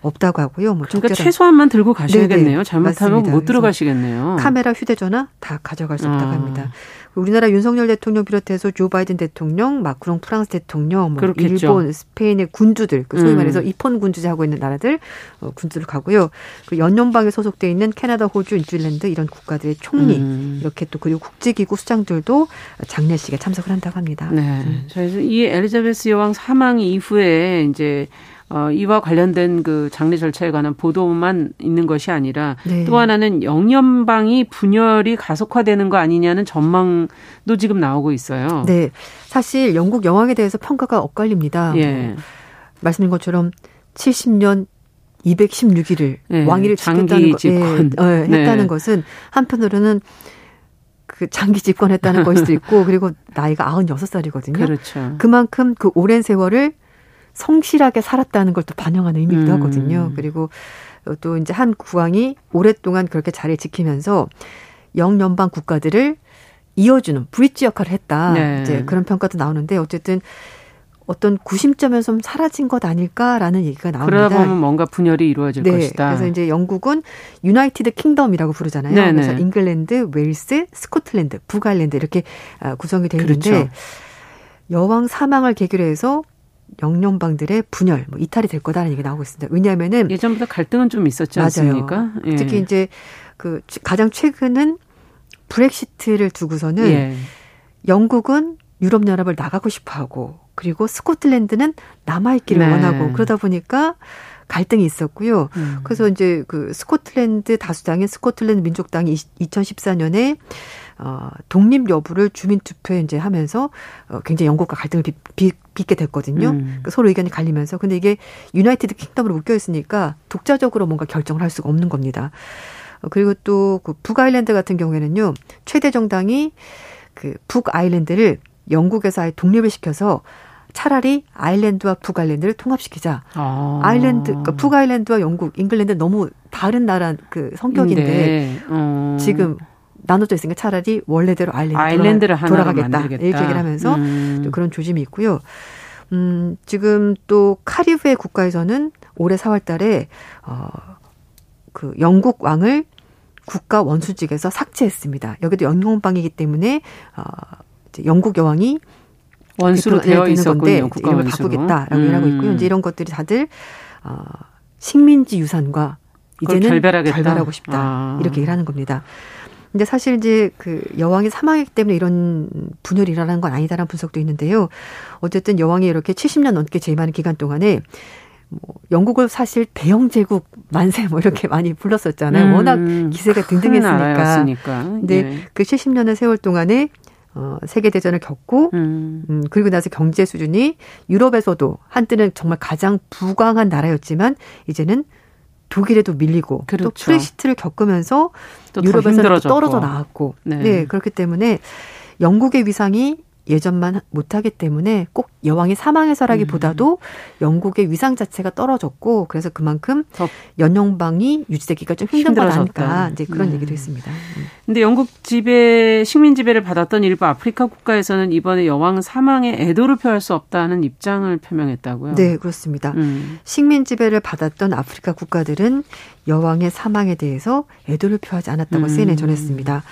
없다고 하고요. 뭐 그러니까 최소한만 들고 가셔야겠네요. 네네, 잘못하면 맞습니다. 못 들어가시겠네요. 카메라, 휴대전화 다 가져갈 수 없다고 아. 합니다. 우리나라 윤석열 대통령 비롯해서 조 바이든 대통령, 마크롱 프랑스 대통령, 뭐 일본, 스페인의 군주들, 그 소위 음. 말해서 음. 입헌 군주제 하고 있는 나라들 어, 군주들 가고요. 그 연연방에 소속돼 있는 캐나다, 호주, 뉴질랜드 이런 국가들의 총리 음. 이렇게 또 그리고 국제기구 수장들도 장례식에 참석을 한다고 합니다. 네. 음. 그래서 이 엘리자베스 여왕 사망 이후에 이제 어, 이와 관련된 그 장례 절차에 관한 보도만 있는 것이 아니라 네. 또 하나는 영연방이 분열이 가속화되는 거 아니냐는 전망도 지금 나오고 있어요. 네. 사실 영국 여왕에 대해서 평가가 엇갈립니다. 예. 뭐, 말씀인 것처럼 70년 216일을 네, 왕위를 지켰다는 거, 예, 어, 했다는 네. 것은 한편으로는 그 장기 집권했다는 것일 수도 있고 그리고 나이가 96살이거든요. 그렇죠. 그만큼 그 오랜 세월을 성실하게 살았다는 걸 또 반영하는 의미기도 음. 하거든요. 그리고 또 이제 한 국왕이 오랫동안 그렇게 자리를 지키면서 영연방 국가들을 이어주는 브릿지 역할을 했다. 네. 이제 그런 평가도 나오는데 어쨌든 어떤 구심점에서 좀 사라진 것 아닐까라는 얘기가 나옵니다. 그러다 보면 뭔가 분열이 이루어질 네, 것이다. 그래서 이제 영국은 United Kingdom이라고 부르잖아요. 네네. 그래서 잉글랜드, 웨일스, 스코틀랜드, 북아일랜드 이렇게 아, 구성이 되어 있는데 그렇죠. 여왕 사망을 계기로 해서 영연방들의 분열, 뭐 이탈이 될 거다라는 얘기 나오고 있습니다. 왜냐하면은 예전보다 갈등은 좀 있었지 않습니까? 예. 특히 이제 그 가장 최근은 브렉시트를 두고서는 예. 영국은 유럽 연합을 나가고 싶어하고 그리고 스코틀랜드는 남아있기를 네. 원하고 그러다 보니까 갈등이 있었고요. 음. 그래서 이제 그 스코틀랜드 다수당인 스코틀랜드 민족당이 2014년에 어, 독립 여부를 주민 투표에 이제 하면서 어, 굉장히 영국과 갈등을 빚, 빚, 빚게 됐거든요. 음. 그러니까 서로 의견이 갈리면서 근데 이게 United Kingdom으로 묶여 있으니까 독자적으로 뭔가 결정을 할 수가 없는 겁니다. 어, 그리고 또 그 북아일랜드 같은 경우에는요. 최대 정당이 그 북아일랜드를 영국에서 아예 독립을 시켜서 차라리 아일랜드와 북아일랜드를 통합시키자. 아. 아일랜드, 그러니까 북아일랜드와 영국, 잉글랜드 너무 다른 나라 그 성격인데 네. 어. 지금 나눠져 있으니까 차라리 원래대로 아일랜드 아일랜드를 돌아가겠다 이렇게 얘기를 하면서 음. 그런 조짐이 있고요. 음, 지금 또 카리브해 국가에서는 올해 4월 달에 어, 그 영국 왕을 국가 원수직에서 삭제했습니다. 여기도 영용방이기 때문에 어, 이제 영국 여왕이 원수로 되어 있는 건데 이름을 바꾸겠다라고 음. 얘기하고 있고요. 이제 이런 것들이 다들 어, 식민지 유산과 이제는 결별하겠다. 결별하고 싶다 아. 이렇게 얘기를 하는 겁니다. 근데 사실 이제 그 여왕이 사망했기 때문에 이런 분열이 일어나는 건 아니다라는 분석도 있는데요. 어쨌든 여왕이 이렇게 70년 넘게 재임하는 기간 동안에 뭐 영국을 사실 대영 제국 만세 뭐 이렇게 많이 불렀었잖아요. 음, 워낙 기세가 등등했으니까. 근데 네. 그 70년의 세월 동안에 어, 세계대전을 겪고, 음. 음, 그리고 나서 경제 수준이 유럽에서도 한때는 정말 가장 부강한 나라였지만, 이제는 독일에도 밀리고, 그렇죠. 또 프레시트를 겪으면서 유럽에서 떨어져 나왔고, 네. 네, 그렇기 때문에 영국의 위상이 예전만 못하기 때문에 꼭 여왕이 사망해서라기보다도 음. 영국의 위상 자체가 떨어졌고 그래서 그만큼 연영방이 유지되기가 좀 힘든 것 아닐까 이제 그런 음. 얘기도 했습니다. 음. 근데 영국 지배 식민 지배를 받았던 일부 아프리카 국가에서는 이번에 여왕 사망에 애도를 표할 수 없다는 입장을 표명했다고요. 네 그렇습니다. 음. 식민 지배를 받았던 아프리카 국가들은 여왕의 사망에 대해서 애도를 표하지 않았다고 CNN 음. 전했습니다.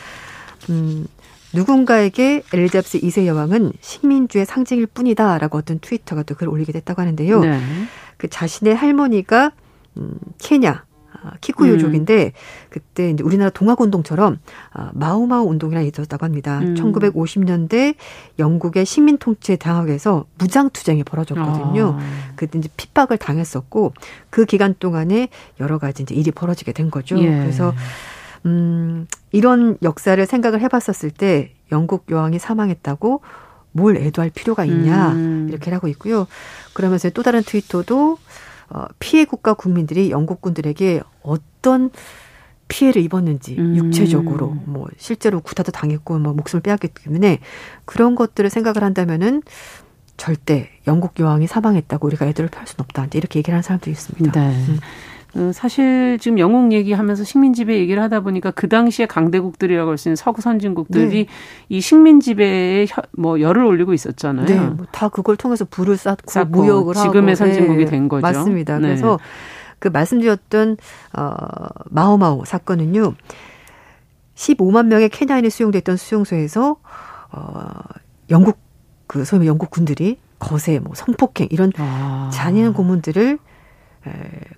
음, 누군가에게 엘리자베스 2세 여왕은 식민주의 상징일 뿐이다 라고 어떤 트위터가 또 글을 올리게 됐다고 하는데요. 네. 그 자신의 할머니가 음, 케냐 아, 키쿠유족인데 음. 그때 이제 우리나라 동학운동처럼 아, 마우마우 운동이라 있었다고 합니다. 음. 1950년대 영국의 식민 통치에 당하게해서 무장 투쟁이 벌어졌거든요. 아. 그때 이제 핍박을 당했었고 그 기간 동안에 여러 가지 이제 일이 벌어지게 된 거죠. 예. 그래서 음, 이런 역사를 생각을 해봤었을 때 영국 여왕이 사망했다고 뭘 애도할 필요가 있냐 음. 이렇게 하고 있고요. 그러면서 또 다른 트위터도 어, 피해 국가 국민들이 영국군들에게 어떤 피해를 입었는지 음. 육체적으로 뭐 실제로 구타도 당했고 뭐 목숨을 빼앗기 때문에 그런 것들을 생각을 한다면은 절대 영국 여왕이 사망했다고 우리가 애들을 펼 수는 없다. 이렇게 얘기를 하는 사람도 있습니다. 네. 음. 어, 사실 지금 영국 얘기하면서 식민 지배 얘기를 하다 보니까 그 당시에 강대국들이라고 할 수 있는 서구 선진국들이 네. 이 식민 지배에 뭐 열을 올리고 있었잖아요. 네, 뭐 다 그걸 통해서 불을 쌓고, 쌓고 무역을 지금의 하고. 선진국이 네. 된 거죠. 맞습니다. 네. 그래서 그 말씀드렸던 어 마오마오 사건은요. 15만 명의 케냐인이 수용됐던 수용소에서 어 영국 그 소위 영국 군들이 거세, 뭐 성폭행 이런 아. 잔인한 고문들을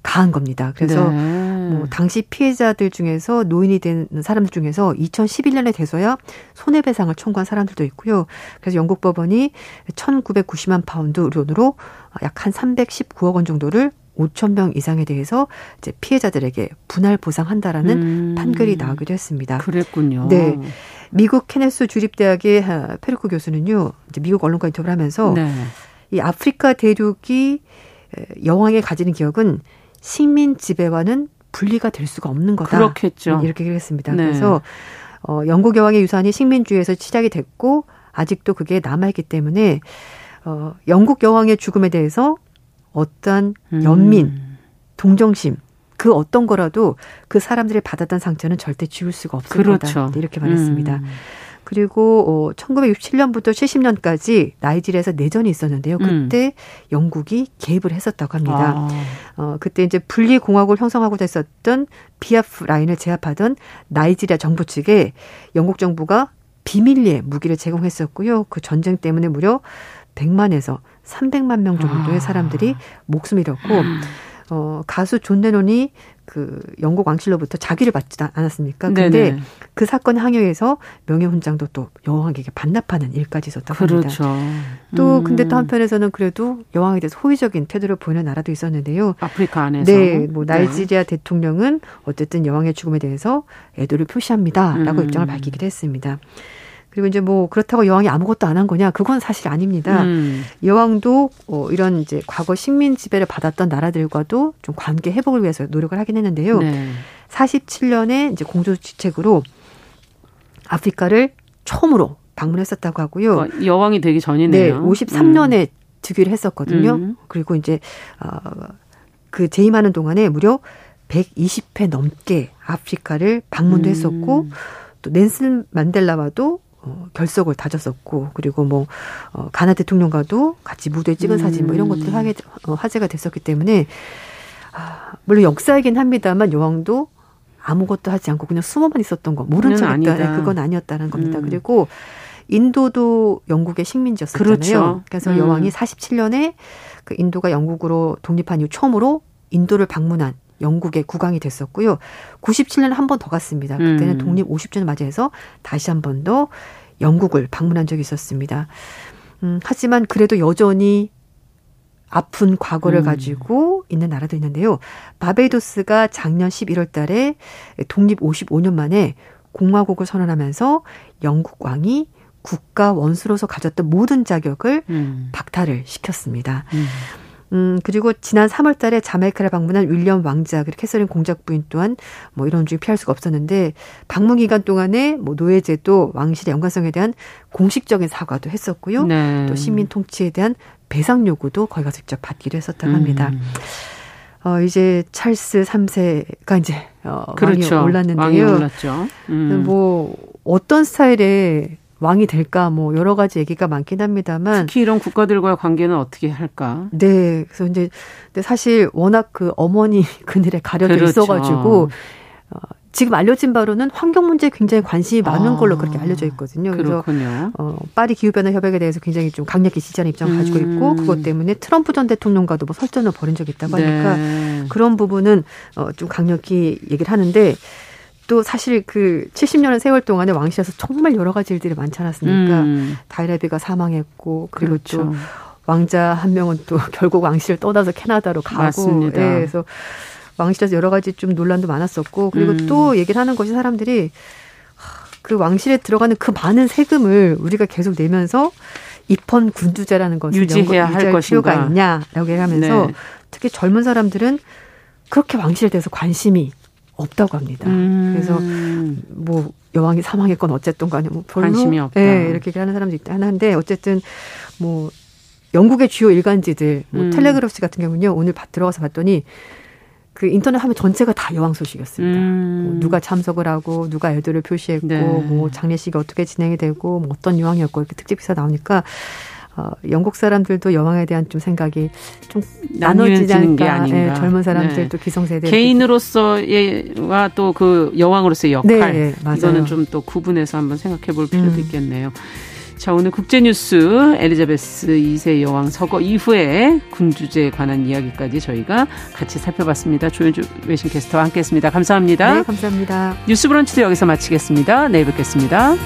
가한 겁니다. 그래서 네. 뭐 당시 피해자들 중에서 노인이 된 사람들 중에서 2011년에 돼서야 손해배상을 청구한 사람들도 있고요. 그래서 영국 법원이 1,990만 파운드 돈으로 약 한 319억 원 정도를 5천 명 이상에 대해서 이제 피해자들에게 분할 보상한다라는 음. 판결이 나오기도 했습니다. 그랬군요. 네. 미국 케네소 주립대학의 페르코 교수는요. 이제 미국 언론과 인터뷰를 하면서 네. 이 아프리카 대륙이 여왕에 가지는 기억은 식민 지배와는 분리가 될 수가 없는 거다. 그렇겠죠. 이렇게 얘기했습니다. 네. 그래서 어, 영국 여왕의 유산이 식민주의에서 시작이 됐고 아직도 그게 남아있기 때문에 어, 영국 여왕의 죽음에 대해서 어떠한 음. 연민, 음. 동정심 그 어떤 거라도 그 사람들이 받았던 상처는 절대 지울 수가 없을 그렇죠. 거다. 이렇게 말했습니다. 음. 그리고 어 1967년부터 70년까지 나이지리아에서 내전이 있었는데요. 음. 그때 음. 영국이 개입을 했었다고 합니다. 아. 어 그때 이제 분리 공화국을 형성하고자 했었던 비아프라인을 제압하던 나이지리아 정부 측에 영국 정부가 비밀리에 무기를 제공했었고요. 그 전쟁 때문에 무려 100만에서 300만 명 정도의 아. 사람들이 목숨 잃었고 음. 어 가수 존 레논이 그 영국 왕실로부터 작위를 받지 않았습니까? 근데 네네. 그 사건 항의해서 명예훈장도 또 여왕에게 반납하는 일까지 있었다고 그렇죠. 합니다. 또 음. 근데 또 한편에서는 그래도 여왕에 대해서 호의적인 태도를 보이는 나라도 있었는데요. 아프리카 안에서 네, 뭐 나이지리아 네. 대통령은 어쨌든 여왕의 죽음에 대해서 애도를 표시합니다라고 음. 입장을 밝히기도 했습니다. 그리고 이제 뭐 그렇다고 여왕이 아무것도 안 한 거냐? 그건 사실 아닙니다. 음. 여왕도 어 이런 이제 과거 식민 지배를 받았던 나라들과도 좀 관계 회복을 위해서 노력을 하긴 했는데요. 네. 47년에 이제 공조지책으로 아프리카를 처음으로 방문했었다고 하고요. 어, 여왕이 되기 전이네요. 네, 53년에 음. 즉위를 했었거든요. 음. 그리고 이제 어그 재임하는 동안에 무려 120회 넘게 아프리카를 방문도 음. 했었고 또 낸슨 만델라와도 어, 결석을 다졌었고 그리고 뭐 어, 가나 대통령과도 같이 무대에 찍은 음. 사진 뭐 이런 것들이 화제, 어, 화제가 됐었기 때문에 아, 물론 역사이긴 합니다만 여왕도 아무것도 하지 않고 그냥 숨어만 있었던 거 모른 척했다 네, 그건 아니었다는 겁니다. 음. 그리고 인도도 영국의 식민지였었잖아요. 그렇죠. 그래서 음. 여왕이 47년에 그 인도가 영국으로 독립한 이후 처음으로 인도를 방문한 영국의 국왕이 됐었고요. 97년에 한 번 더 갔습니다. 그때는 음. 독립 50주년 맞이해서 다시 한 번 더 영국을 방문한 적이 있었습니다. 음, 하지만 그래도 여전히 아픈 과거를 음. 가지고 있는 나라도 있는데요. 바베이도스가 작년 11월 달에 독립 55년 만에 공화국을 선언하면서 영국 왕이 국가 원수로서 가졌던 모든 자격을 음. 박탈을 시켰습니다. 음. 음, 그리고 지난 3월 달에 자메이카를 방문한 윌리엄 왕자, 그리고 캐서린 공작 부인 또한 뭐 이런 중에 피할 수가 없었는데 방문 기간 동안에 뭐 노예제도 왕실의 연관성에 대한 공식적인 사과도 했었고요. 네. 또 시민 통치에 대한 배상 요구도 거기가 직접 받기도 했었다고 합니다. 음. 어, 이제 찰스 3세가 이제 어, 그렇죠. 왕이 올랐는데요. 왕이 올랐죠. 음. 뭐 어떤 스타일의 왕이 될까 뭐 여러 가지 얘기가 많긴 합니다만 특히 이런 국가들과의 관계는 어떻게 할까? 네, 그래서 이제 근데 사실 워낙 그 어머니 그늘에 가려져 그렇죠. 있어가지고 어, 지금 알려진 바로는 환경 문제에 굉장히 관심이 많은 아, 걸로 그렇게 알려져 있거든요. 그래서 그렇군요. 어, 파리 기후변화 협약에 대해서 굉장히 좀 강력히 지지하는 입장을 가지고 음. 있고 그것 때문에 트럼프 전 대통령과도 뭐 설전을 벌인 적이 있다고 하니까 네. 그런 부분은 어, 좀 강력히 얘기를 하는데 또 사실 그 70년의 세월 동안에 왕실에서 정말 여러 가지 일들이 많지 않았습니까? 음. 다이레비가 사망했고 그리고 그렇죠. 또 왕자 한 명은 또 결국 왕실을 떠나서 캐나다로 가고 맞습니다. 예, 그래서 왕실에서 여러 가지 좀 논란도 많았었고 그리고 음. 또 얘기를 하는 것이 사람들이 그 왕실에 들어가는 그 많은 세금을 우리가 계속 내면서 입헌 군주제라는 것을 유지해야 할 필요가 있냐라고 얘기하면서 네. 특히 젊은 사람들은 그렇게 왕실에 대해서 관심이 없다고 합니다. 음. 그래서 뭐 여왕이 사망했건 어쨌든 간에 뭐 별로 관심이 없다. 네, 이렇게 얘기하는 사람도 있다 하는데 어쨌든 뭐 영국의 주요 일간지들 뭐 음. 텔레그래프스 같은 경우는요 오늘 들어가서 봤더니 그 인터넷 화면 전체가 다 여왕 소식이었습니다. 음. 뭐 누가 참석을 하고 누가 애들을 표시했고 네. 뭐 장례식이 어떻게 진행이 되고 뭐 어떤 여왕이었고 이렇게 특집 기사 나오니까 어, 영국 사람들도 여왕에 대한 좀 생각이 좀 나눠지지 않을까. 네, 젊은 사람들 도 네. 기성세대 개인으로서의와 또 그 여왕으로서의 역할 네, 이거는 좀 또 구분해서 한번 생각해 볼 필요도 음. 있겠네요. 자, 오늘 국제뉴스 엘리자베스 2세 여왕 서거 이후에 군주제에 관한 이야기까지 저희가 같이 살펴봤습니다. 조현주 외신 캐스터와 함께 했습니다. 감사합니다. 네, 감사합니다. 뉴스 브런치도 여기서 마치겠습니다. 내일 뵙겠습니다.